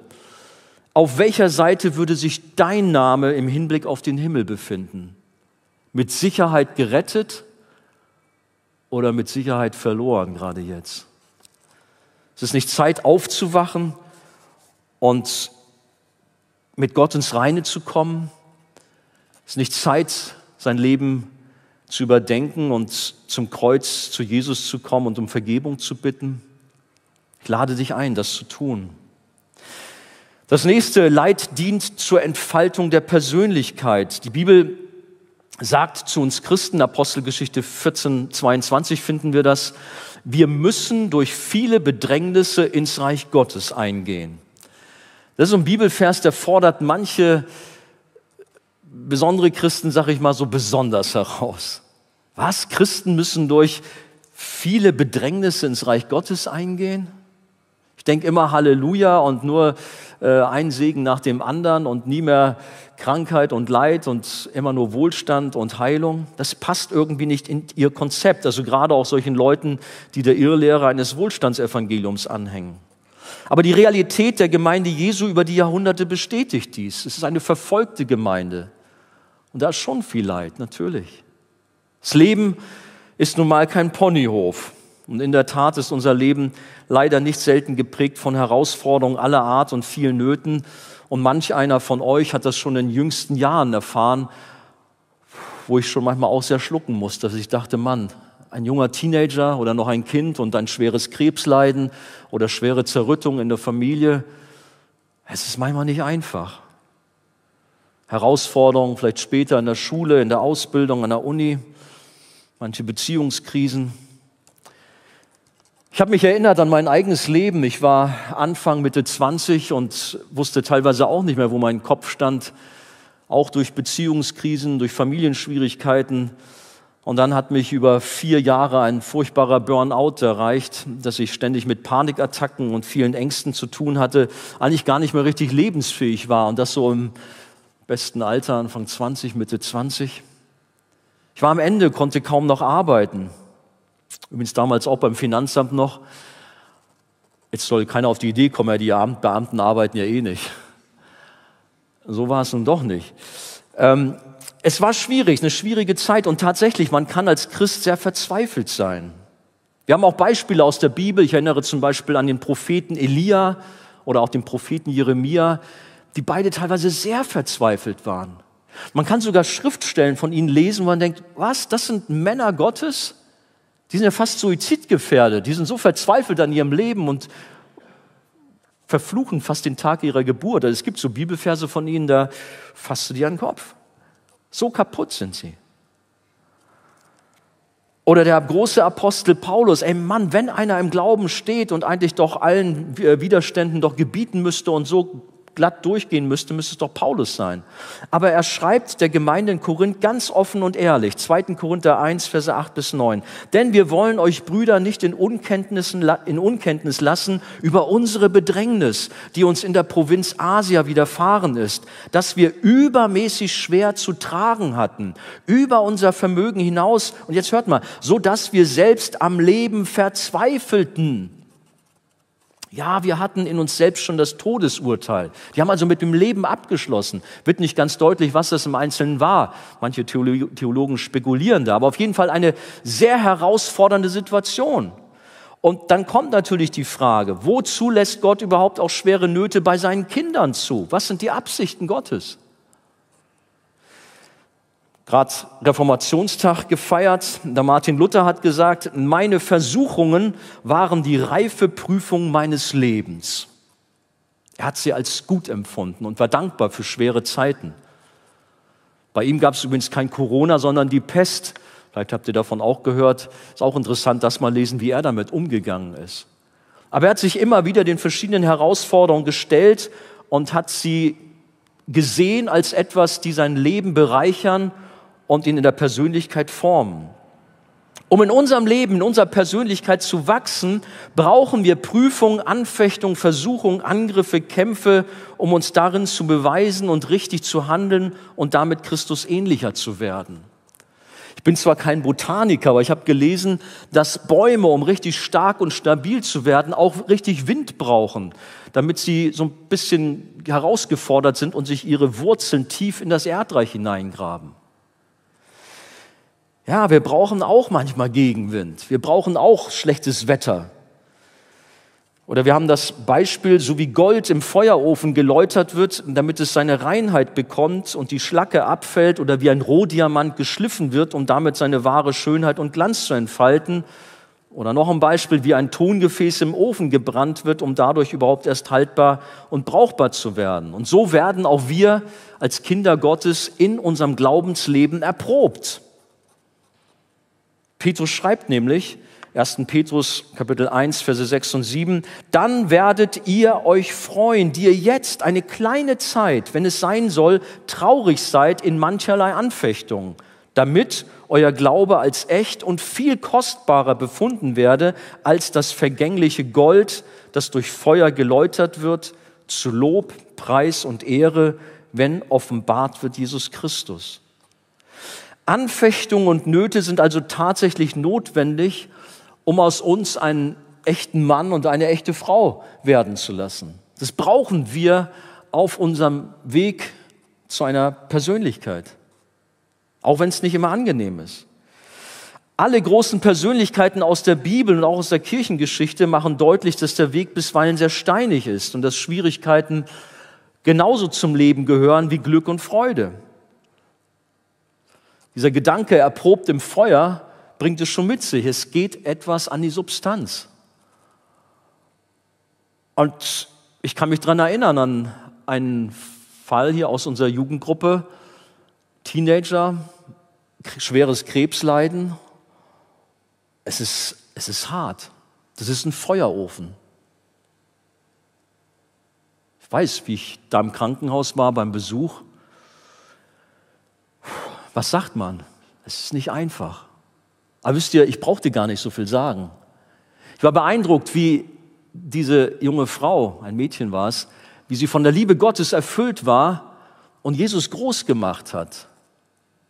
Auf welcher Seite würde sich dein Name im Hinblick auf den Himmel befinden? Mit Sicherheit gerettet oder mit Sicherheit verloren gerade jetzt? Es ist nicht Zeit aufzuwachen und mit Gott ins Reine zu kommen. Es ist nicht Zeit, sein Leben zu überdenken und zum Kreuz zu Jesus zu kommen und um Vergebung zu bitten. Ich lade dich ein, das zu tun. Das nächste Leid dient zur Entfaltung der Persönlichkeit. Die Bibel sagt zu uns Christen, Apostelgeschichte 14, 22 finden wir das, wir müssen durch viele Bedrängnisse ins Reich Gottes eingehen. Das ist ein Bibelvers, der fordert manche besondere Christen, sag ich mal, so besonders heraus. Was? Christen müssen durch viele Bedrängnisse ins Reich Gottes eingehen? Ich denke immer Halleluja und nur äh, ein Segen nach dem anderen und nie mehr Krankheit und Leid und immer nur Wohlstand und Heilung. Das passt irgendwie nicht in ihr Konzept. Also gerade auch solchen Leuten, die der Irrlehre eines Wohlstandsevangeliums anhängen. Aber die Realität der Gemeinde Jesu über die Jahrhunderte bestätigt dies. Es ist eine verfolgte Gemeinde. Und da ist schon viel Leid, natürlich. Das Leben ist nun mal kein Ponyhof. Und in der Tat ist unser Leben leider nicht selten geprägt von Herausforderungen aller Art und vielen Nöten. Und manch einer von euch hat das schon in jüngsten Jahren erfahren, wo ich schon manchmal auch sehr schlucken musste, dass ich dachte, Mann, ein junger Teenager oder noch ein Kind und ein schweres Krebsleiden oder schwere Zerrüttung in der Familie, es ist manchmal nicht einfach. Herausforderungen vielleicht später in der Schule, in der Ausbildung, an der Uni, manche Beziehungskrisen. Ich habe mich erinnert an mein eigenes Leben. Ich war Anfang, Mitte 20 und wusste teilweise auch nicht mehr, wo mein Kopf stand, auch durch Beziehungskrisen, durch Familienschwierigkeiten. Und dann hat mich über vier Jahre ein furchtbarer Burnout erreicht, dass ich ständig mit Panikattacken und vielen Ängsten zu tun hatte, eigentlich gar nicht mehr richtig lebensfähig war und das so im besten Alter, Anfang 20, Mitte 20. Ich war am Ende, konnte kaum noch arbeiten. Übrigens damals auch beim Finanzamt noch. Jetzt soll keiner auf die Idee kommen, ja, die Beamten arbeiten ja eh nicht. So war es nun doch nicht. Ähm, es war schwierig, eine schwierige Zeit und tatsächlich, man kann als Christ sehr verzweifelt sein. Wir haben auch Beispiele aus der Bibel. Ich erinnere zum Beispiel an den Propheten Elia oder auch den Propheten Jeremia, die beide teilweise sehr verzweifelt waren. Man kann sogar Schriftstellen von ihnen lesen, wo man denkt, was, das sind Männer Gottes? Die sind ja fast suizidgefährdet, die sind so verzweifelt an ihrem Leben und verfluchen fast den Tag ihrer Geburt. Also es gibt so Bibelverse von ihnen, da fasst du dir an den Kopf. So kaputt sind sie. Oder der große Apostel Paulus, ey Mann, wenn einer im Glauben steht und eigentlich doch allen Widerständen doch gebieten müsste und so glatt durchgehen müsste, müsste es doch Paulus sein. Aber er schreibt der Gemeinde in Korinth ganz offen und ehrlich, 2. Korinther 1, Verse 8 bis 9. Denn wir wollen euch Brüder nicht in, Unkenntnissen, in Unkenntnis lassen über unsere Bedrängnis, die uns in der Provinz Asia widerfahren ist, dass wir übermäßig schwer zu tragen hatten, über unser Vermögen hinaus. Und jetzt hört mal, so dass wir selbst am Leben verzweifelten. Ja, wir hatten in uns selbst schon das Todesurteil. Die haben also mit dem Leben abgeschlossen. Wird nicht ganz deutlich, was das im Einzelnen war. Manche Theologen spekulieren da, aber auf jeden Fall eine sehr herausfordernde Situation. Und dann kommt natürlich die Frage, wozu lässt Gott überhaupt auch schwere Nöte bei seinen Kindern zu? Was sind die Absichten Gottes? Gerade Reformationstag gefeiert. Der Martin Luther hat gesagt, meine Versuchungen waren die reife Prüfung meines Lebens. Er hat sie als gut empfunden und war dankbar für schwere Zeiten. Bei ihm gab es übrigens kein Corona, sondern die Pest. Vielleicht habt ihr davon auch gehört. Ist auch interessant, das mal lesen, wie er damit umgegangen ist. Aber er hat sich immer wieder den verschiedenen Herausforderungen gestellt und hat sie gesehen als etwas, die sein Leben bereichern und ihn in der Persönlichkeit formen. Um in unserem Leben, in unserer Persönlichkeit zu wachsen, brauchen wir Prüfung, Anfechtung, Versuchung, Angriffe, Kämpfe, um uns darin zu beweisen und richtig zu handeln und damit Christus ähnlicher zu werden. Ich bin zwar kein Botaniker, aber ich habe gelesen, dass Bäume, um richtig stark und stabil zu werden, auch richtig Wind brauchen, damit sie so ein bisschen herausgefordert sind und sich ihre Wurzeln tief in das Erdreich hineingraben. Ja, wir brauchen auch manchmal Gegenwind. Wir brauchen auch schlechtes Wetter. Oder wir haben das Beispiel, so wie Gold im Feuerofen geläutert wird, damit es seine Reinheit bekommt und die Schlacke abfällt oder wie ein Rohdiamant geschliffen wird, um damit seine wahre Schönheit und Glanz zu entfalten. Oder noch ein Beispiel, wie ein Tongefäß im Ofen gebrannt wird, um dadurch überhaupt erst haltbar und brauchbar zu werden. Und so werden auch wir als Kinder Gottes in unserem Glaubensleben erprobt. Petrus schreibt nämlich, 1. Petrus Kapitel 1, Verse 6 und 7, dann werdet ihr euch freuen, die ihr jetzt eine kleine Zeit, wenn es sein soll, traurig seid in mancherlei Anfechtung, damit euer Glaube als echt und viel kostbarer befunden werde als das vergängliche Gold, das durch Feuer geläutert wird, zu Lob, Preis und Ehre, wenn offenbart wird Jesus Christus. Anfechtungen und Nöte sind also tatsächlich notwendig, um aus uns einen echten Mann und eine echte Frau werden zu lassen. Das brauchen wir auf unserem Weg zu einer Persönlichkeit, auch wenn es nicht immer angenehm ist. Alle großen Persönlichkeiten aus der Bibel und auch aus der Kirchengeschichte machen deutlich, dass der Weg bisweilen sehr steinig ist und dass Schwierigkeiten genauso zum Leben gehören wie Glück und Freude. Dieser Gedanke, erprobt im Feuer, bringt es schon mit sich. Es geht etwas an die Substanz. Und ich kann mich daran erinnern an einen Fall hier aus unserer Jugendgruppe. Teenager, schweres Krebsleiden. Es ist, es ist hart. Das ist ein Feuerofen. Ich weiß, wie ich da im Krankenhaus war beim Besuch. Was sagt man? Es ist nicht einfach. Aber wisst ihr, ich brauchte gar nicht so viel sagen. Ich war beeindruckt, wie diese junge Frau, ein Mädchen war es, wie sie von der Liebe Gottes erfüllt war und Jesus groß gemacht hat.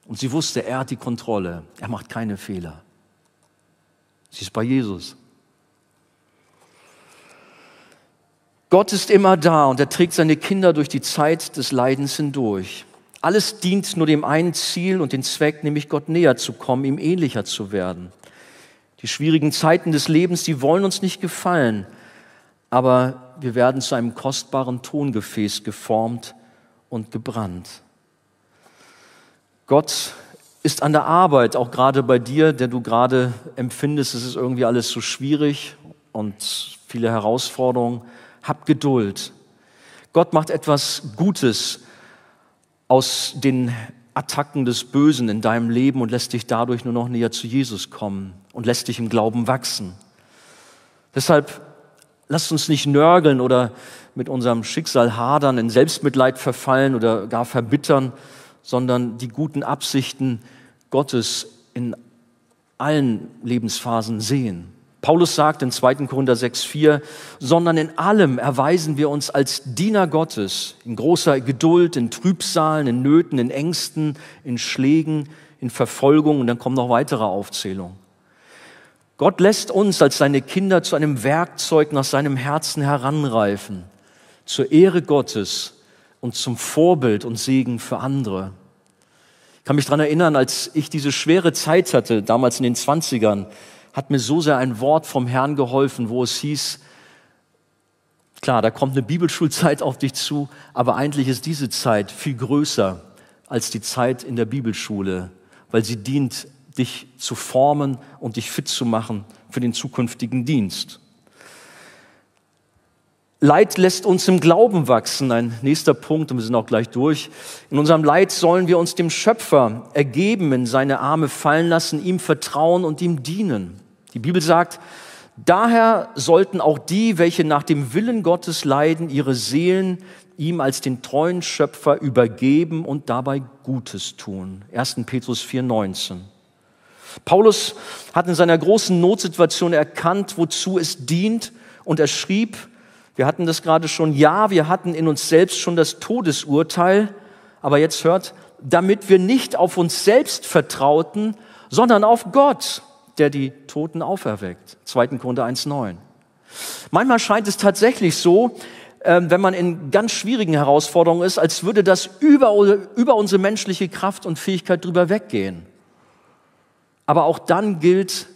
Und sie wusste, er hat die Kontrolle, er macht keine Fehler. Sie ist bei Jesus. Gott ist immer da und er trägt seine Kinder durch die Zeit des Leidens hindurch. Alles dient nur dem einen Ziel und den Zweck, nämlich Gott näher zu kommen, ihm ähnlicher zu werden. Die schwierigen Zeiten des Lebens, die wollen uns nicht gefallen, aber wir werden zu einem kostbaren Tongefäß geformt und gebrannt. Gott ist an der Arbeit, auch gerade bei dir, der du gerade empfindest, es ist irgendwie alles so schwierig und viele Herausforderungen. Hab Geduld. Gott macht etwas Gutes aus den Attacken des Bösen in deinem Leben und lässt dich dadurch nur noch näher zu Jesus kommen und lässt dich im Glauben wachsen. Deshalb lasst uns nicht nörgeln oder mit unserem Schicksal hadern, in Selbstmitleid verfallen oder gar verbittern, sondern die guten Absichten Gottes in allen Lebensphasen sehen. Paulus sagt in 2. Korinther 6,4, sondern in allem erweisen wir uns als Diener Gottes, in großer Geduld, in Trübsalen, in Nöten, in Ängsten, in Schlägen, in Verfolgung und dann kommen noch weitere Aufzählungen. Gott lässt uns als seine Kinder zu einem Werkzeug nach seinem Herzen heranreifen, zur Ehre Gottes und zum Vorbild und Segen für andere. Ich kann mich daran erinnern, als ich diese schwere Zeit hatte, damals in den Zwanzigern, hat mir so sehr ein Wort vom Herrn geholfen, wo es hieß, klar, da kommt eine Bibelschulzeit auf dich zu, aber eigentlich ist diese Zeit viel größer als die Zeit in der Bibelschule, weil sie dient, dich zu formen und dich fit zu machen für den zukünftigen Dienst. Leid lässt uns im Glauben wachsen. Ein nächster Punkt, und wir sind auch gleich durch. In unserem Leid sollen wir uns dem Schöpfer ergeben, in seine Arme fallen lassen, ihm vertrauen und ihm dienen. Die Bibel sagt, daher sollten auch die, welche nach dem Willen Gottes leiden, ihre Seelen ihm als den treuen Schöpfer übergeben und dabei Gutes tun. 1. Petrus 4,19. Paulus hat in seiner großen Notsituation erkannt, wozu es dient, und er schrieb, wir hatten das gerade schon, ja, wir hatten in uns selbst schon das Todesurteil, aber jetzt hört, damit wir nicht auf uns selbst vertrauten, sondern auf Gott, der die Toten auferweckt. 2. Korinther 1,9. Manchmal scheint es tatsächlich so, ähm, wenn man in ganz schwierigen Herausforderungen ist, als würde das über, über unsere menschliche Kraft und Fähigkeit drüber weggehen. Aber auch dann gilt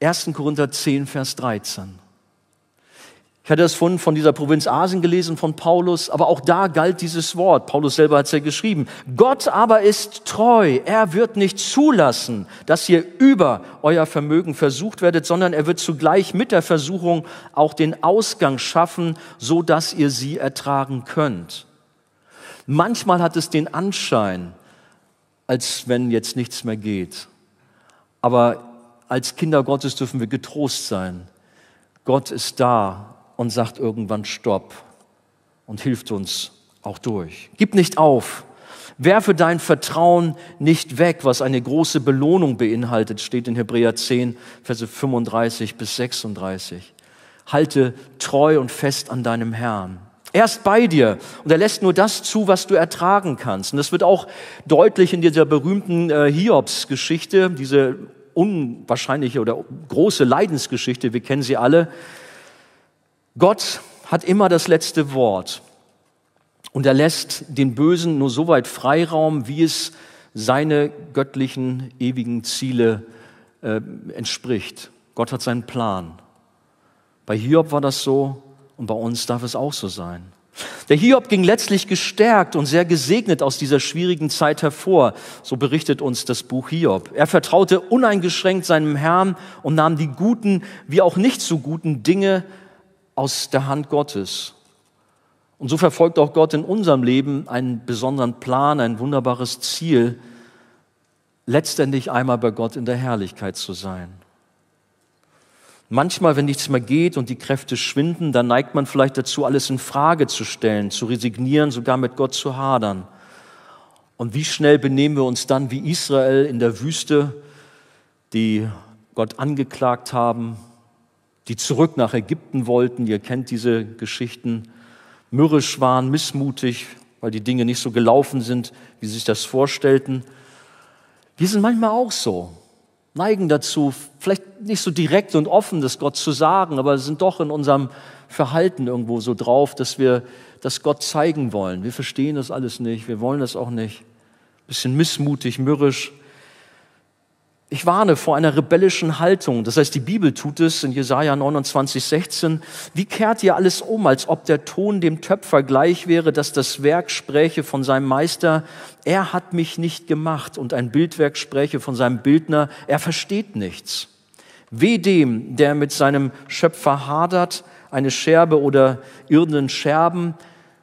1. Korinther 10, Vers 13. Ich hatte das von, von dieser Provinz Asien gelesen, von Paulus, aber auch da galt dieses Wort. Paulus selber hat es ja geschrieben. Gott aber ist treu. Er wird nicht zulassen, dass ihr über euer Vermögen versucht werdet, sondern er wird zugleich mit der Versuchung auch den Ausgang schaffen, so dass ihr sie ertragen könnt. Manchmal hat es den Anschein, als wenn jetzt nichts mehr geht. Aber als Kinder Gottes dürfen wir getrost sein. Gott ist da und sagt irgendwann Stopp und hilft uns auch durch. Gib nicht auf. Werfe dein Vertrauen nicht weg, was eine große Belohnung beinhaltet, steht in Hebräer 10, Verse 35 bis 36. Halte treu und fest an deinem Herrn. Er ist bei dir und er lässt nur das zu, was du ertragen kannst. Und das wird auch deutlich in dieser berühmten äh, Hiobs-Geschichte, diese unwahrscheinliche oder große Leidensgeschichte, wir kennen sie alle. Gott hat immer das letzte Wort und er lässt den Bösen nur so weit Freiraum, wie es seine göttlichen, ewigen Ziele äh, entspricht. Gott hat seinen Plan. Bei Hiob war das so und bei uns darf es auch so sein. Der Hiob ging letztlich gestärkt und sehr gesegnet aus dieser schwierigen Zeit hervor, so berichtet uns das Buch Hiob. Er vertraute uneingeschränkt seinem Herrn und nahm die guten wie auch nicht so guten Dinge aus der Hand Gottes. Und so verfolgt auch Gott in unserem Leben einen besonderen Plan, ein wunderbares Ziel, letztendlich einmal bei Gott in der Herrlichkeit zu sein. Manchmal, wenn nichts mehr geht und die Kräfte schwinden, dann neigt man vielleicht dazu, alles in Frage zu stellen, zu resignieren, sogar mit Gott zu hadern. Und wie schnell benehmen wir uns dann wie Israel in der Wüste, die Gott angeklagt haben, die zurück nach Ägypten wollten. Ihr kennt diese Geschichten. Mürrisch waren, missmutig, weil die Dinge nicht so gelaufen sind, wie sie sich das vorstellten. Wir sind manchmal auch so, neigen dazu, vielleicht nicht so direkt und offen das Gott zu sagen, aber sind doch in unserem Verhalten irgendwo so drauf, dass wir das Gott zeigen wollen. Wir verstehen das alles nicht, wir wollen das auch nicht. Bisschen missmutig, mürrisch. Ich warne vor einer rebellischen Haltung. Das heißt, die Bibel tut es in Jesaja 29, 16. Wie kehrt ihr alles um, als ob der Ton dem Töpfer gleich wäre, dass das Werk spräche von seinem Meister, er hat mich nicht gemacht und ein Bildwerk spräche von seinem Bildner, er versteht nichts. Weh dem, der mit seinem Schöpfer hadert, eine Scherbe oder irdenen Scherben,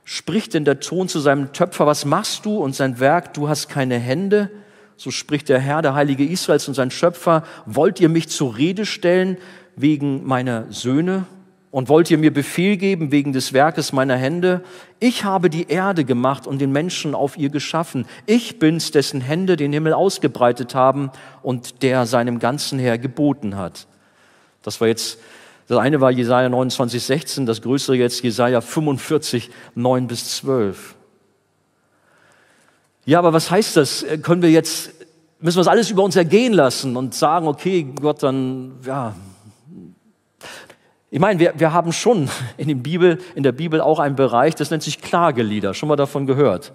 spricht denn der Ton zu seinem Töpfer, was machst du und sein Werk, du hast keine Hände? So spricht der Herr, der Heilige Israels und sein Schöpfer, wollt ihr mich zur Rede stellen wegen meiner Söhne? Und wollt ihr mir Befehl geben wegen des Werkes meiner Hände? Ich habe die Erde gemacht und den Menschen auf ihr geschaffen. Ich bin's, dessen Hände den Himmel ausgebreitet haben und der seinem ganzen Herr geboten hat. Das war jetzt, das eine war Jesaja 29, 16, das größere jetzt Jesaja 45, 9 bis 12. Ja, aber was heißt das? Äh, können wir jetzt, müssen wir das alles über uns ergehen lassen und sagen, okay, Gott, dann, ja. Ich meine, wir, wir haben schon in, der Bibel, in der Bibel auch einen Bereich, das nennt sich Klagelieder, schon mal davon gehört.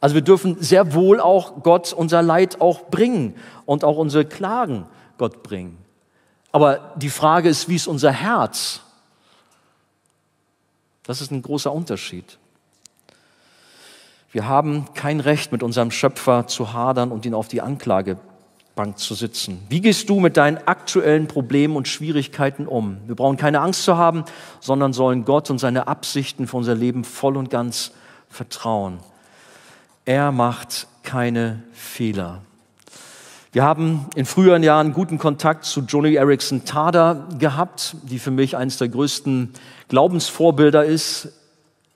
Also wir dürfen sehr wohl auch Gott unser Leid auch bringen und auch unsere Klagen Gott bringen. Aber die Frage ist, wie ist unser Herz? Das ist ein großer Unterschied. Wir haben kein Recht, mit unserem Schöpfer zu hadern und ihn auf die Anklagebank zu sitzen. Wie gehst du mit deinen aktuellen Problemen und Schwierigkeiten um? Wir brauchen keine Angst zu haben, sondern sollen Gott und seine Absichten für unser Leben voll und ganz vertrauen. Er macht keine Fehler. Wir haben in früheren Jahren guten Kontakt zu Joni Erickson Tada gehabt, die für mich eines der größten Glaubensvorbilder ist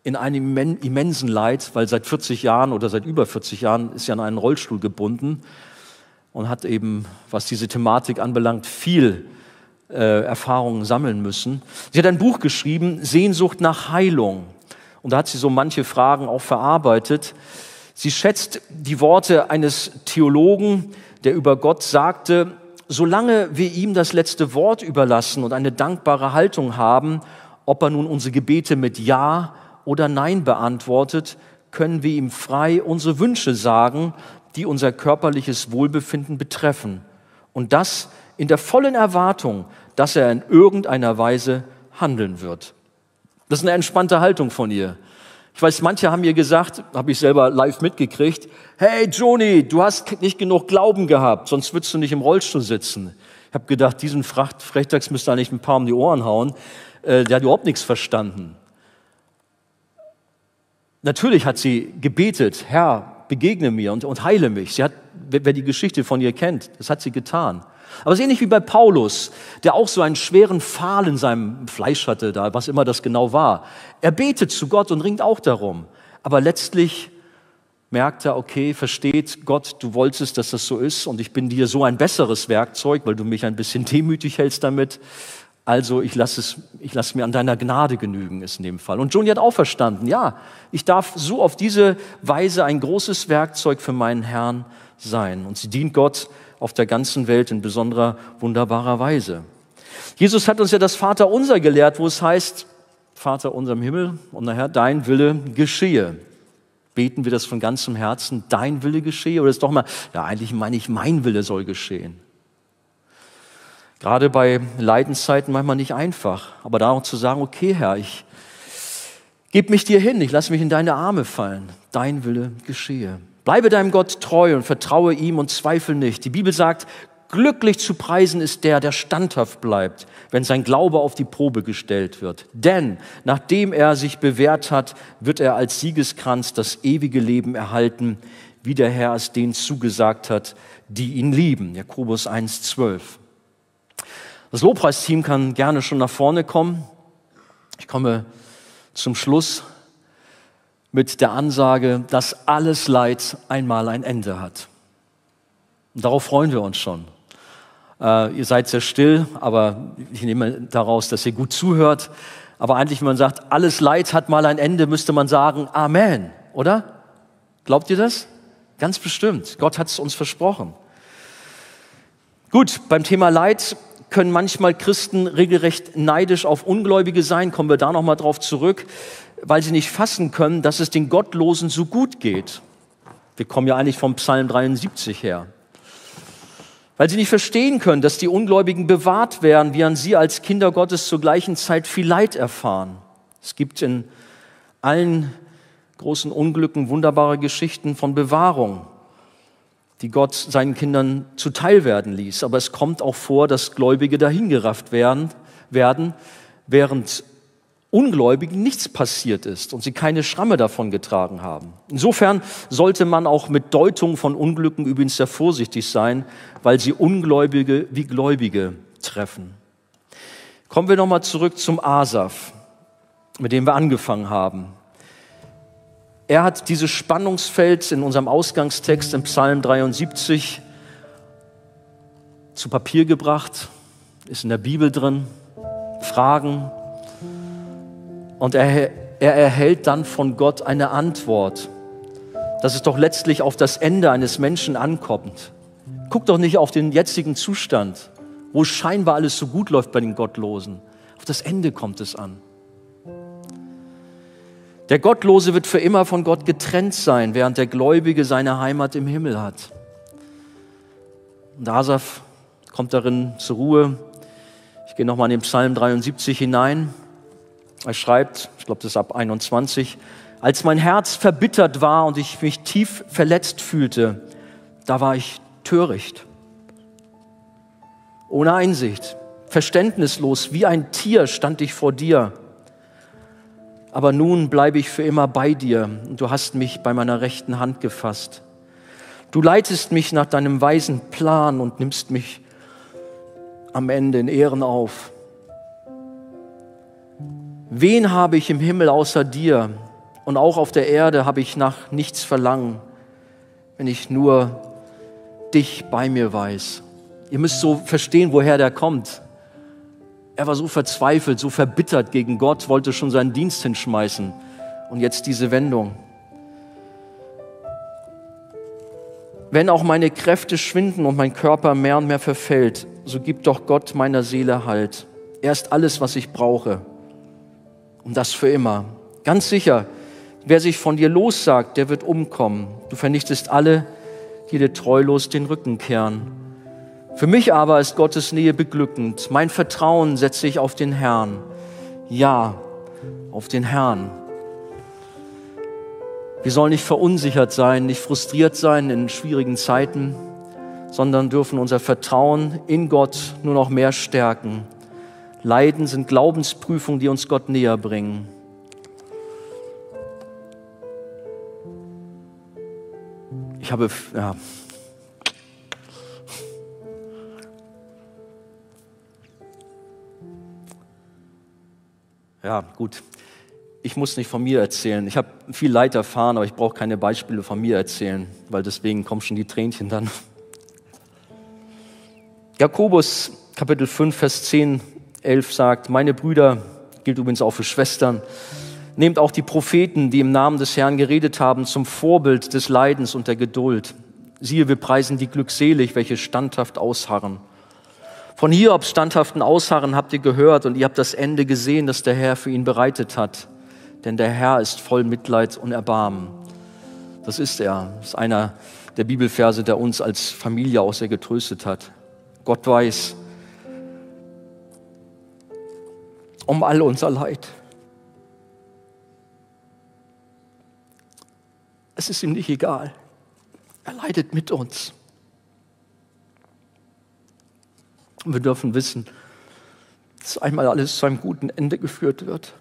in einem immensen Leid, weil seit 40 Jahren oder seit über 40 Jahren ist sie an einen Rollstuhl gebunden. und hat eben, was diese Thematik anbelangt, viel äh, Erfahrungen sammeln müssen. Sie hat ein Buch geschrieben, Sehnsucht nach Heilung. Und da hat sie so manche Fragen auch verarbeitet. Sie schätzt die Worte eines Theologen, der über Gott sagte, solange wir ihm das letzte Wort überlassen und eine dankbare Haltung haben, ob er nun unsere Gebete mit Ja oder Nein beantwortet, können wir ihm frei unsere Wünsche sagen, die unser körperliches Wohlbefinden betreffen. Und das in der vollen Erwartung, dass er in irgendeiner Weise handeln wird. Das ist eine entspannte Haltung von ihr. Ich weiß, manche haben mir gesagt, habe ich selber live mitgekriegt, hey Joni, du hast nicht genug Glauben gehabt, sonst würdest du nicht im Rollstuhl sitzen. Ich habe gedacht, diesen Frechtags müsste eigentlich ein paar um die Ohren hauen. Äh, der hat überhaupt nichts verstanden. Natürlich hat sie gebetet, Herr, begegne mir und, und heile mich. Sie hat, wer die Geschichte von ihr kennt, das hat sie getan. Aber es ist ähnlich wie bei Paulus, der auch so einen schweren Pfahl in seinem Fleisch hatte, da, was immer das genau war. Er betet zu Gott und ringt auch darum. Aber letztlich merkt er, okay, versteht Gott, du wolltest, dass das so ist und ich bin dir so ein besseres Werkzeug, weil du mich ein bisschen demütig hältst damit. Also ich lasse es, ich lasse mir an deiner Gnade genügen, ist in dem Fall. Und Joni hat auch verstanden, ja, ich darf so auf diese Weise ein großes Werkzeug für meinen Herrn sein. Und sie dient Gott auf der ganzen Welt in besonderer, wunderbarer Weise. Jesus hat uns ja das Vater unser gelehrt, wo es heißt, Vater unserem Himmel und nachher dein Wille geschehe. Beten wir das von ganzem Herzen, dein Wille geschehe? Oder ist doch mal, ja, eigentlich meine ich, mein Wille soll geschehen. Gerade bei Leidenszeiten manchmal nicht einfach, aber da auch zu sagen, okay, Herr, ich gebe mich dir hin, ich lasse mich in deine Arme fallen, dein Wille geschehe. Bleibe deinem Gott treu und vertraue ihm und zweifel nicht. Die Bibel sagt, glücklich zu preisen ist der, der standhaft bleibt, wenn sein Glaube auf die Probe gestellt wird. Denn nachdem er sich bewährt hat, wird er als Siegeskranz das ewige Leben erhalten, wie der Herr es denen zugesagt hat, die ihn lieben. Jakobus 1,12. Das Lobpreisteam kann gerne schon nach vorne kommen. Ich komme zum Schluss mit der Ansage, dass alles Leid einmal ein Ende hat. Und darauf freuen wir uns schon. Äh, ihr seid sehr still, aber ich nehme daraus, dass ihr gut zuhört. Aber eigentlich, wenn man sagt, alles Leid hat mal ein Ende, müsste man sagen, Amen, oder? Glaubt ihr das? Ganz bestimmt. Gott hat es uns versprochen. Gut, beim Thema Leid können manchmal Christen regelrecht neidisch auf Ungläubige sein. Kommen wir da nochmal drauf zurück weil sie nicht fassen können, dass es den Gottlosen so gut geht. Wir kommen ja eigentlich vom Psalm 73 her. Weil sie nicht verstehen können, dass die Ungläubigen bewahrt werden, während sie als Kinder Gottes zur gleichen Zeit viel Leid erfahren. Es gibt in allen großen Unglücken wunderbare Geschichten von Bewahrung, die Gott seinen Kindern zuteil werden ließ. Aber es kommt auch vor, dass Gläubige dahingerafft werden, werden während Ungläubigen nichts passiert ist und sie keine Schramme davon getragen haben. Insofern sollte man auch mit Deutung von Unglücken übrigens sehr vorsichtig sein, weil sie Ungläubige wie Gläubige treffen. Kommen wir nochmal zurück zum Asaf, mit dem wir angefangen haben. Er hat dieses Spannungsfeld in unserem Ausgangstext im Psalm 73 zu Papier gebracht, ist in der Bibel drin. Fragen, und er, er erhält dann von Gott eine Antwort, dass es doch letztlich auf das Ende eines Menschen ankommt. Guck doch nicht auf den jetzigen Zustand, wo scheinbar alles so gut läuft bei den Gottlosen. Auf das Ende kommt es an. Der Gottlose wird für immer von Gott getrennt sein, während der Gläubige seine Heimat im Himmel hat. Und Asaf kommt darin zur Ruhe. Ich gehe nochmal in den Psalm 73 hinein. Er schreibt, ich glaube, das ist ab 21, als mein Herz verbittert war und ich mich tief verletzt fühlte, da war ich töricht, ohne Einsicht, verständnislos, wie ein Tier stand ich vor dir. Aber nun bleibe ich für immer bei dir und du hast mich bei meiner rechten Hand gefasst. Du leitest mich nach deinem weisen Plan und nimmst mich am Ende in Ehren auf. Wen habe ich im Himmel außer dir? Und auch auf der Erde habe ich nach nichts verlangen, wenn ich nur dich bei mir weiß. Ihr müsst so verstehen, woher der kommt. Er war so verzweifelt, so verbittert gegen Gott, wollte schon seinen Dienst hinschmeißen. Und jetzt diese Wendung. Wenn auch meine Kräfte schwinden und mein Körper mehr und mehr verfällt, so gibt doch Gott meiner Seele Halt. Er ist alles, was ich brauche. Und das für immer. Ganz sicher, wer sich von dir lossagt, der wird umkommen. Du vernichtest alle, die dir treulos den Rücken kehren. Für mich aber ist Gottes Nähe beglückend. Mein Vertrauen setze ich auf den Herrn. Ja, auf den Herrn. Wir sollen nicht verunsichert sein, nicht frustriert sein in schwierigen Zeiten, sondern dürfen unser Vertrauen in Gott nur noch mehr stärken. Leiden sind Glaubensprüfungen, die uns Gott näher bringen. Ich habe, ja, ja, gut ich muss nicht von mir erzählen. Ich habe viel Leid erfahren, aber ich brauche keine Beispiele von mir erzählen, weil deswegen kommen schon die Tränchen dann. Jakobus Kapitel 5, Vers 10, 11 sagt, meine Brüder, gilt übrigens auch für Schwestern, nehmt auch die Propheten, die im Namen des Herrn geredet haben, zum Vorbild des Leidens und der Geduld. Siehe, wir preisen die glückselig, welche standhaft ausharren. Von Hiobs standhaften Ausharren habt ihr gehört und ihr habt das Ende gesehen, das der Herr für ihn bereitet hat denn der Herr ist voll Mitleid und Erbarmen. Das ist er. Das ist einer der Bibelverse, der uns als Familie auch sehr getröstet hat. Gott weiß um all unser Leid. Es ist ihm nicht egal. Er leidet mit uns. Und wir dürfen wissen, dass einmal alles zu einem guten Ende geführt wird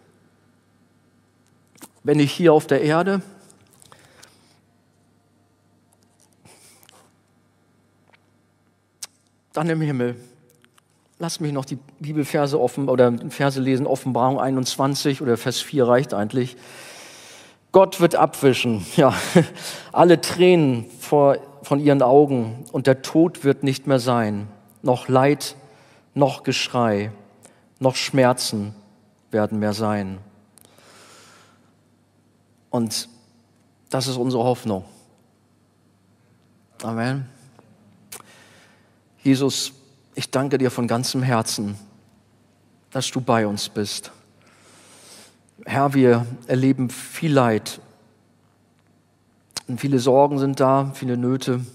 wenn ich hier auf der Erde dann im Himmel. Lass mich noch die Bibelverse offen oder Verse lesen, Offenbarung 21 oder Vers 4 reicht eigentlich. Gott wird abwischen, ja, alle Tränen vor, von ihren Augen und der Tod wird nicht mehr sein. Noch Leid, noch Geschrei, noch Schmerzen werden mehr sein. Und das ist unsere Hoffnung. Amen. Jesus, ich danke dir von ganzem Herzen, dass du bei uns bist. Herr, wir erleben viel Leid und viele Sorgen sind da, viele Nöte,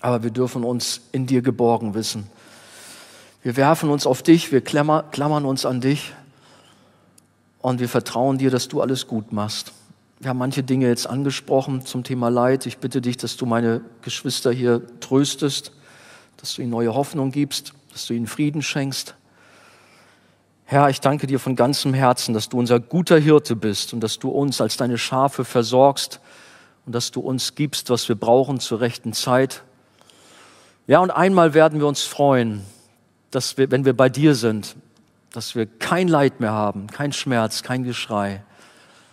aber wir dürfen uns in dir geborgen wissen. Wir werfen uns auf dich, wir klammern uns an dich und wir vertrauen dir, dass du alles gut machst. Wir haben manche Dinge jetzt angesprochen zum Thema Leid. Ich bitte dich, dass du meine Geschwister hier tröstest, dass du ihnen neue Hoffnung gibst, dass du ihnen Frieden schenkst. Herr, ich danke dir von ganzem Herzen, dass du unser guter Hirte bist und dass du uns als deine Schafe versorgst und dass du uns gibst, was wir brauchen zur rechten Zeit. Ja, und einmal werden wir uns freuen, dass wir, wenn wir bei dir sind, dass wir kein Leid mehr haben, kein Schmerz, kein Geschrei.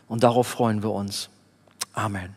Und darauf freuen wir uns. Amen.